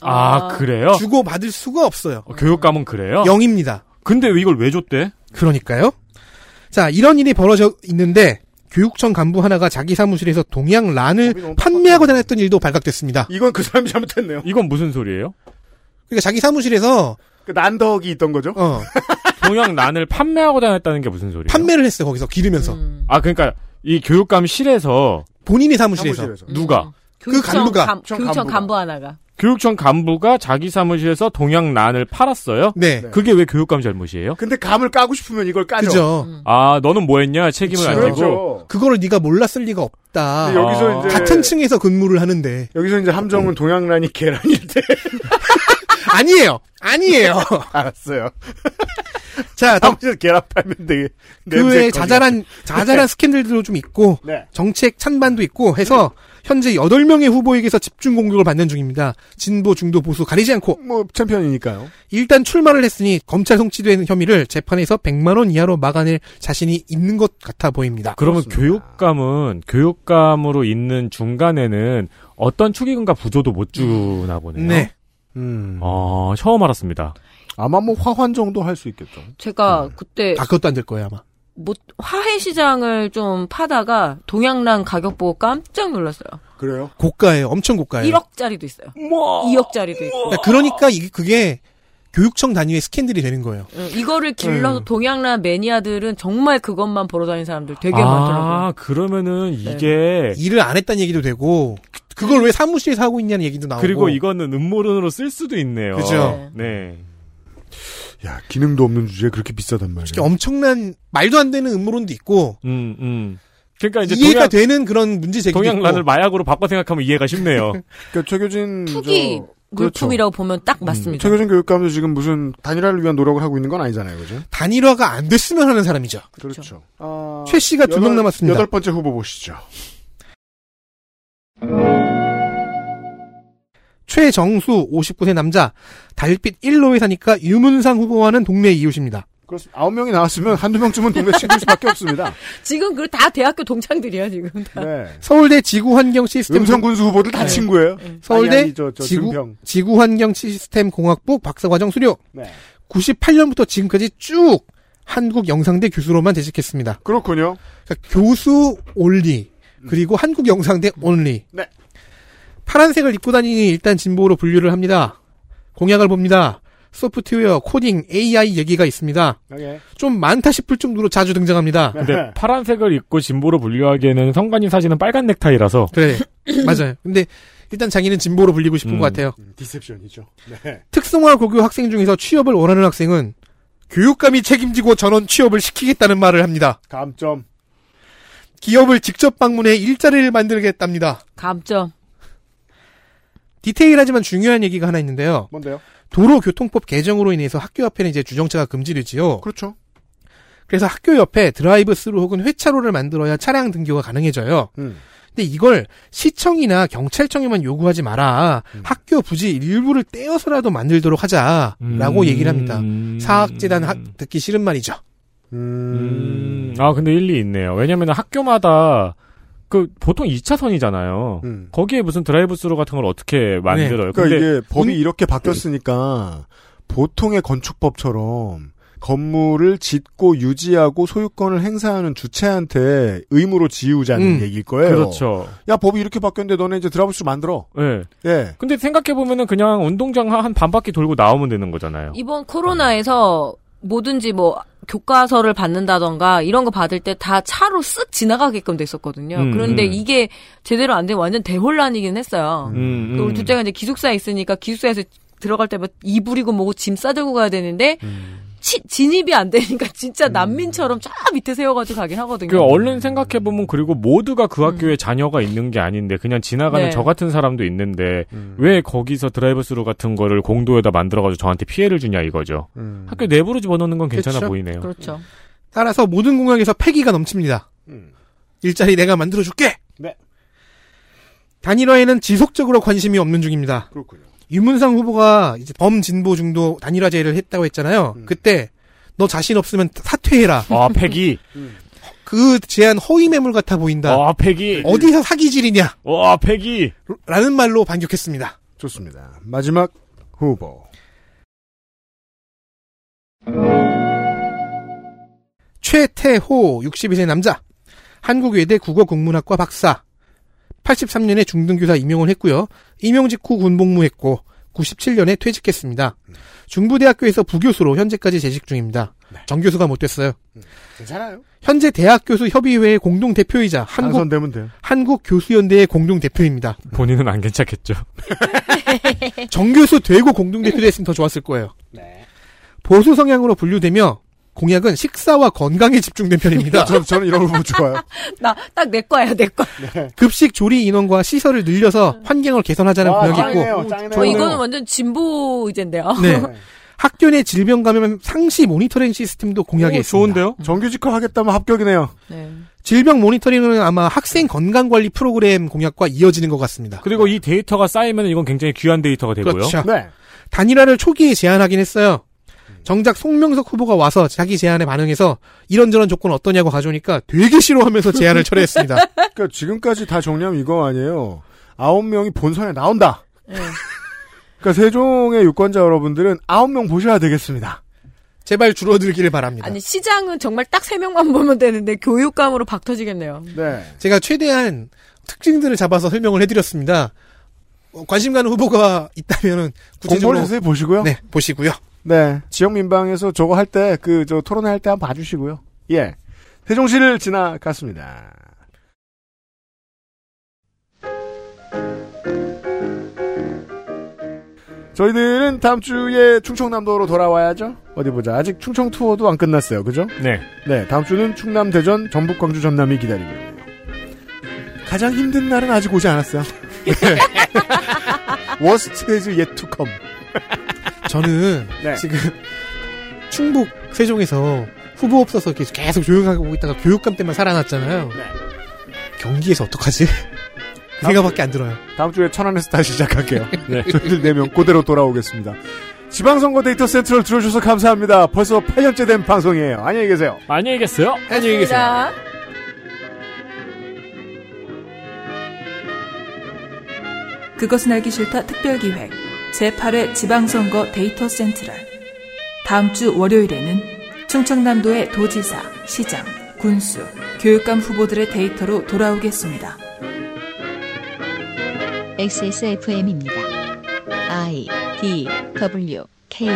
[SPEAKER 6] 아, 그래요?
[SPEAKER 7] 주고 받을 수가 없어요.
[SPEAKER 6] 어, 교육감은 그래요?
[SPEAKER 7] 0입니다.
[SPEAKER 6] 근데 왜 이걸 왜 줬대?
[SPEAKER 7] 그러니까요. 자, 이런 일이 벌어져 있는데 교육청 간부 하나가 자기 사무실에서 동양 란을 판매하고 다녔던 일도 발각됐습니다.
[SPEAKER 3] 이건 그 사람이 잘못했네요.
[SPEAKER 6] 이건 무슨 소리예요?
[SPEAKER 7] 그러니까 자기 사무실에서
[SPEAKER 3] 그 난덕이 있던 거죠.
[SPEAKER 7] 어,
[SPEAKER 6] 동양 난을 판매하고 다녔다는 게 무슨 소리예요?
[SPEAKER 7] 판매를 했어요. 거기서 기르면서
[SPEAKER 5] 음.
[SPEAKER 6] 아, 그러니까 이 교육감실에서
[SPEAKER 7] 본인의 사무실에서,
[SPEAKER 3] 사무실에서.
[SPEAKER 6] 누가
[SPEAKER 5] 교육청
[SPEAKER 7] 간부가,
[SPEAKER 5] 감-
[SPEAKER 3] 교육청
[SPEAKER 5] 교육청
[SPEAKER 3] 간부가.
[SPEAKER 5] 간부 하나가.
[SPEAKER 6] 교육청 간부가 자기 사무실에서 동양 난을 팔았어요?
[SPEAKER 7] 네,
[SPEAKER 3] 네.
[SPEAKER 6] 그게 왜 교육감 잘못이에요?
[SPEAKER 3] 근데 감을 까고 싶으면 이걸 까죠.
[SPEAKER 7] 그죠.
[SPEAKER 6] 아, 너는 뭐 했냐? 책임을 안
[SPEAKER 7] 그렇죠.
[SPEAKER 6] 지고.
[SPEAKER 3] 그렇죠.
[SPEAKER 7] 그거를 네가 몰랐을 리가 없다.
[SPEAKER 3] 근데 여기서
[SPEAKER 6] 아.
[SPEAKER 3] 이제
[SPEAKER 7] 같은 층에서 근무를 하는데
[SPEAKER 3] 여기서 이제 함정은 동양란이 계란일 때
[SPEAKER 7] 아니에요, 아니에요.
[SPEAKER 3] 알았어요.
[SPEAKER 7] 자, 더-
[SPEAKER 3] 사무실에서 계란 팔면 되게
[SPEAKER 7] 그 외에 자잘한 자잘한 스캔들도 좀 있고
[SPEAKER 3] 네.
[SPEAKER 7] 정책 찬반도 있고 해서 현재 8명의 후보에게서 집중 공격을 받는 중입니다. 진보, 중도, 보수 가리지 않고
[SPEAKER 3] 뭐 챔피언이니까요.
[SPEAKER 7] 일단 출마를 했으니 검찰 송치된 혐의를 재판에서 100만 원 이하로 막아낼 자신이 있는 것 같아 보입니다.
[SPEAKER 6] 그러면
[SPEAKER 3] 그렇습니다.
[SPEAKER 6] 교육감은 교육감으로 있는 중간에는 어떤 축의금과 부조도 못 주나 보네요.
[SPEAKER 7] 네.
[SPEAKER 3] 음.
[SPEAKER 6] 어, 처음 알았습니다.
[SPEAKER 3] 아마 뭐 화환 정도 할 수 있겠죠.
[SPEAKER 5] 제가 그때
[SPEAKER 7] 아, 그것도 안 될 거예요, 아마.
[SPEAKER 5] 뭐 화훼 시장을 좀 파다가 동양란 가격 보고 깜짝 놀랐어요.
[SPEAKER 3] 그래요?
[SPEAKER 7] 고가예요. 엄청 고가예요.
[SPEAKER 5] 1억짜리도 있어요. 2억짜리도 있고.
[SPEAKER 7] 그러니까, 그러니까 이게 그게 교육청 단위의 스캔들이 되는 거예요.
[SPEAKER 5] 응, 이거를 길러서
[SPEAKER 3] 음.
[SPEAKER 5] 동양란 매니아들은 정말 그것만 보러 다니는 사람들 되게
[SPEAKER 6] 아,
[SPEAKER 5] 많더라고요.
[SPEAKER 6] 그러면은
[SPEAKER 5] 네.
[SPEAKER 6] 이게
[SPEAKER 7] 일을 안 했다는 얘기도 되고 그걸 왜 사무실에서 하고 있냐는 얘기도 나오고
[SPEAKER 6] 그리고 이거는 음모론으로 쓸 수도 있네요.
[SPEAKER 7] 그죠.
[SPEAKER 6] 네.
[SPEAKER 3] 야 기능도 없는 주제에 그렇게 비싸단 말이에요.
[SPEAKER 7] 이렇게 엄청난 말도 안 되는 음모론도 있고
[SPEAKER 6] 음, 음. 그러니까 이제
[SPEAKER 7] 이해가
[SPEAKER 6] 동양,
[SPEAKER 7] 되는 그런 문제 제기도
[SPEAKER 6] 동양란을
[SPEAKER 7] 있고
[SPEAKER 6] 마약으로 바꿔 생각하면 이해가 쉽네요.
[SPEAKER 3] 그러니까 최교진
[SPEAKER 5] 투기
[SPEAKER 3] 저- 그렇죠.
[SPEAKER 5] 물품이라고 보면 딱 맞습니다.
[SPEAKER 3] 최교진 교육감도 지금 무슨 단일화를 위한 노력을 하고 있는 건 아니잖아요, 그죠?
[SPEAKER 7] 단일화가 안 됐으면 하는 사람이죠.
[SPEAKER 3] 그렇죠. 아,
[SPEAKER 7] 최 씨가 두 명 남았습니다.
[SPEAKER 3] 여덟 번째 후보 보시죠.
[SPEAKER 7] 최정수 59세 남자 달빛 1로에 사니까 유문상 후보와는 동네 이웃입니다.
[SPEAKER 3] 그렇습니다. 아홉 명이 나왔으면 한두 명쯤은 동네 친구일 수밖에 없습니다.
[SPEAKER 5] 지금 그 다 대학교 동창들이야 지금 다.
[SPEAKER 3] 네.
[SPEAKER 7] 서울대 지구환경 시스템
[SPEAKER 3] 음성군수 후보들 다
[SPEAKER 7] 네.
[SPEAKER 3] 친구예요.
[SPEAKER 7] 서울대
[SPEAKER 3] 아니, 아니, 저, 저
[SPEAKER 7] 지구. 지구환경 시스템 공학부 박사과정 수료.
[SPEAKER 3] 네.
[SPEAKER 7] 98년부터 지금까지 쭉 한국 영상대 교수로만 재직했습니다.
[SPEAKER 3] 그렇군요.
[SPEAKER 7] 그러니까 교수 올리 그리고 한국 영상대 온리.
[SPEAKER 3] 네.
[SPEAKER 7] 파란색을 입고 다니니 일단 진보로 분류를 합니다. 공약을 봅니다. 소프트웨어, 코딩, AI 얘기가 있습니다.
[SPEAKER 3] 오케이.
[SPEAKER 7] 좀 많다 싶을 정도로 자주 등장합니다.
[SPEAKER 3] 네.
[SPEAKER 6] 근데 파란색을 입고 진보로 분류하기에는 성관이 사진은 빨간 넥타이라서
[SPEAKER 7] 그래. 맞아요. 근데 일단 자기는 진보로 불리고 싶은
[SPEAKER 6] 음.
[SPEAKER 7] 것 같아요.
[SPEAKER 3] 음, 디셉션이죠. 네.
[SPEAKER 7] 특성화 고교 학생 중에서 취업을 원하는 학생은 교육감이 책임지고 전원 취업을 시키겠다는 말을 합니다.
[SPEAKER 3] 감점.
[SPEAKER 7] 기업을 직접 방문해 일자리를 만들겠답니다.
[SPEAKER 5] 감점.
[SPEAKER 7] 디테일하지만 중요한 얘기가 하나 있는데요.
[SPEAKER 3] 뭔데요?
[SPEAKER 7] 도로교통법 개정으로 인해서 학교 앞에는 이제 주정차가 금지되지요.
[SPEAKER 3] 그렇죠.
[SPEAKER 7] 그래서 학교 옆에 드라이브 스루 혹은 회차로를 만들어야 차량 등교가 가능해져요.
[SPEAKER 3] 음.
[SPEAKER 7] 근데 이걸 시청이나 경찰청에만 요구하지 마라.
[SPEAKER 3] 음.
[SPEAKER 7] 학교 부지 일부를 떼어서라도 만들도록 하자라고
[SPEAKER 6] 음.
[SPEAKER 7] 얘기를 합니다. 사학재단 학- 듣기 싫은 말이죠.
[SPEAKER 3] 음.
[SPEAKER 6] 음, 아, 근데 일리 있네요. 왜냐면 학교마다 그 보통 2차선이잖아요.
[SPEAKER 3] 음.
[SPEAKER 6] 거기에 무슨 드라이브 스루 같은 걸 어떻게 만들어요?
[SPEAKER 3] 그러니까
[SPEAKER 6] 근데
[SPEAKER 3] 이게 법이 이렇게 바뀌었으니까 보통의 건축법처럼 건물을 짓고 유지하고 소유권을 행사하는 주체한테 의무로 지우자는
[SPEAKER 7] 음,
[SPEAKER 3] 얘기일 거예요.
[SPEAKER 6] 그렇죠.
[SPEAKER 3] 야 법이 이렇게 바뀌었는데 너네 이제 드라이브 스루 만들어.
[SPEAKER 6] 예.
[SPEAKER 3] 예.
[SPEAKER 6] 근데 생각해 보면은 그냥 운동장 한 반 바퀴 돌고 나오면 되는 거잖아요.
[SPEAKER 5] 이번 코로나에서 뭐든지 뭐 교과서를 받는다던가 이런 거 받을 때 다 차로 쓱 지나가게끔 됐었거든요.
[SPEAKER 6] 음,
[SPEAKER 5] 그런데
[SPEAKER 6] 음.
[SPEAKER 5] 이게 제대로 안 되면 완전 대혼란이긴 했어요.
[SPEAKER 6] 음,
[SPEAKER 5] 그 우리 둘째가 이제 기숙사에 있으니까 기숙사에서 들어갈 때마다 이불이고 뭐고 짐 싸들고 가야 되는데
[SPEAKER 3] 음.
[SPEAKER 5] 치- 진입이 안 되니까 진짜 난민처럼 쫙 밑에 세워가지고 가긴 하거든요.
[SPEAKER 6] 그 얼른 생각해 보면 그리고 모두가 그 학교에 자녀가 있는 게 아닌데 그냥 지나가는
[SPEAKER 5] 네.
[SPEAKER 6] 저 같은 사람도 있는데
[SPEAKER 3] 음.
[SPEAKER 6] 왜 거기서 드라이브스루 같은 거를 공도에다 만들어가지고 저한테 피해를 주냐 이거죠.
[SPEAKER 3] 음.
[SPEAKER 6] 학교 내부로 집어넣는 건 괜찮아
[SPEAKER 7] 그렇죠.
[SPEAKER 6] 보이네요.
[SPEAKER 5] 그렇죠.
[SPEAKER 7] 따라서 모든 공약에서 패기가 넘칩니다.
[SPEAKER 3] 음.
[SPEAKER 7] 일자리 내가 만들어줄게.
[SPEAKER 3] 네.
[SPEAKER 7] 단일화에는 지속적으로 관심이 없는 중입니다.
[SPEAKER 3] 그렇군요.
[SPEAKER 7] 유문상 후보가 이제 범진보 중도 단일화제를 했다고 했잖아요.
[SPEAKER 3] 음.
[SPEAKER 7] 그때 너 자신 없으면 사퇴해라.
[SPEAKER 6] 아 패기,
[SPEAKER 7] 그 제안 허위 매물 같아 보인다.
[SPEAKER 6] 아 패기,
[SPEAKER 7] 어디서 사기질이냐?
[SPEAKER 6] 와 패기.
[SPEAKER 7] 라는 말로 반격했습니다.
[SPEAKER 3] 좋습니다. 마지막 후보.
[SPEAKER 7] 최태호 62세 남자. 한국외대 국어국문학과 박사. 83년에 중등교사 임용을 했고요. 임용 직후 군복무했고 97년에 퇴직했습니다. 중부대학교에서 부교수로 현재까지 재직 중입니다. 정교수가 못 됐어요.
[SPEAKER 3] 괜찮아요.
[SPEAKER 7] 현재 대학교수 협의회의 공동 대표이자 한국. 한국 교수연대의 공동 대표입니다.
[SPEAKER 6] 본인은 안 괜찮겠죠.
[SPEAKER 7] 정교수 되고 공동 대표 됐으면 더 좋았을 거예요. 보수 성향으로 분류되며 공약은 식사와 건강에 집중된 편입니다.
[SPEAKER 3] 저, 저는 이런 후보 좋아요.
[SPEAKER 5] 나 딱 내 거야 내 거.
[SPEAKER 7] 급식 조리 인원과 시설을 늘려서 환경을 개선하자는
[SPEAKER 3] 와,
[SPEAKER 7] 공약이 있고
[SPEAKER 3] 짱이네요, 짱이네요.
[SPEAKER 5] 저 이거는 완전 진보 의제인데요.
[SPEAKER 7] 네. 학교 내 질병 감염 상시 모니터링 시스템도 공약에
[SPEAKER 3] 오,
[SPEAKER 7] 있습니다.
[SPEAKER 3] 좋은데요? 정규직화 하겠다면 합격이네요.
[SPEAKER 5] 네.
[SPEAKER 7] 질병 모니터링은 아마 학생 건강 관리 프로그램 공약과 이어지는 것 같습니다.
[SPEAKER 6] 그리고 이 데이터가 쌓이면 이건 굉장히 귀한 데이터가 되고요.
[SPEAKER 7] 그렇죠.
[SPEAKER 3] 네.
[SPEAKER 7] 단일화를 초기에 제안하긴 했어요. 정작 송명석 후보가 와서 자기 제안에 반응해서 이런저런 조건 어떠냐고 가져오니까 되게 싫어하면서 제안을 철회했습니다.
[SPEAKER 3] 그러니까 지금까지 다 정리하면 이거 아니에요. 아홉 명이 본선에 나온다.
[SPEAKER 5] 네.
[SPEAKER 3] 그러니까 세종의 유권자 여러분들은 아홉 명 보셔야 되겠습니다.
[SPEAKER 7] 제발 줄어들기를 바랍니다.
[SPEAKER 5] 아니 시장은 정말 딱 세 명만 보면 되는데 교육감으로 박 터지겠네요.
[SPEAKER 3] 네.
[SPEAKER 7] 제가 최대한 특징들을 잡아서 설명을 해드렸습니다. 어, 관심 가는 후보가 있다면 구체적으로
[SPEAKER 3] 보시고요.
[SPEAKER 7] 네 보시고요.
[SPEAKER 3] 네. 지역 민방에서 저거 할 때, 그, 저 토론회 할 때 한번 봐주시고요. 예. 세종시를 지나갔습니다. 저희들은 다음 주에 충청남도로 돌아와야죠? 어디 보자. 아직 충청 투어도 안 끝났어요. 그죠?
[SPEAKER 6] 네.
[SPEAKER 3] 네. 다음 주는 충남, 대전, 전북, 광주, 전남이 기다리고 있네요. 가장 힘든 날은 아직 오지 않았어요. Worst is yet to come.
[SPEAKER 7] 저는
[SPEAKER 3] 네.
[SPEAKER 7] 지금 충북 세종에서 후보 없어서 계속, 계속 조용하게 보고 있다가 교육감 때만 살아났잖아요.
[SPEAKER 3] 네.
[SPEAKER 7] 경기에서 어떡하지? 그 생각밖에 안 들어요.
[SPEAKER 3] 다음 주에 천안에서 다시 시작할게요. 네. 저희들 4명 그대로 돌아오겠습니다. 지방선거 데이터 센트럴 들어주셔서 감사합니다. 벌써 8년째 된 방송이에요. 안녕히 계세요.
[SPEAKER 6] 안녕히 계세요.
[SPEAKER 7] 안녕히 계세요.
[SPEAKER 5] 자,
[SPEAKER 4] 그것은 알기 싫다 특별기획 제8회 지방선거 데이터 센트럴 다음 주 월요일에는 충청남도의 도지사, 시장, 군수, 교육감 후보들의 데이터로 돌아오겠습니다.
[SPEAKER 1] XSFM입니다. I D W K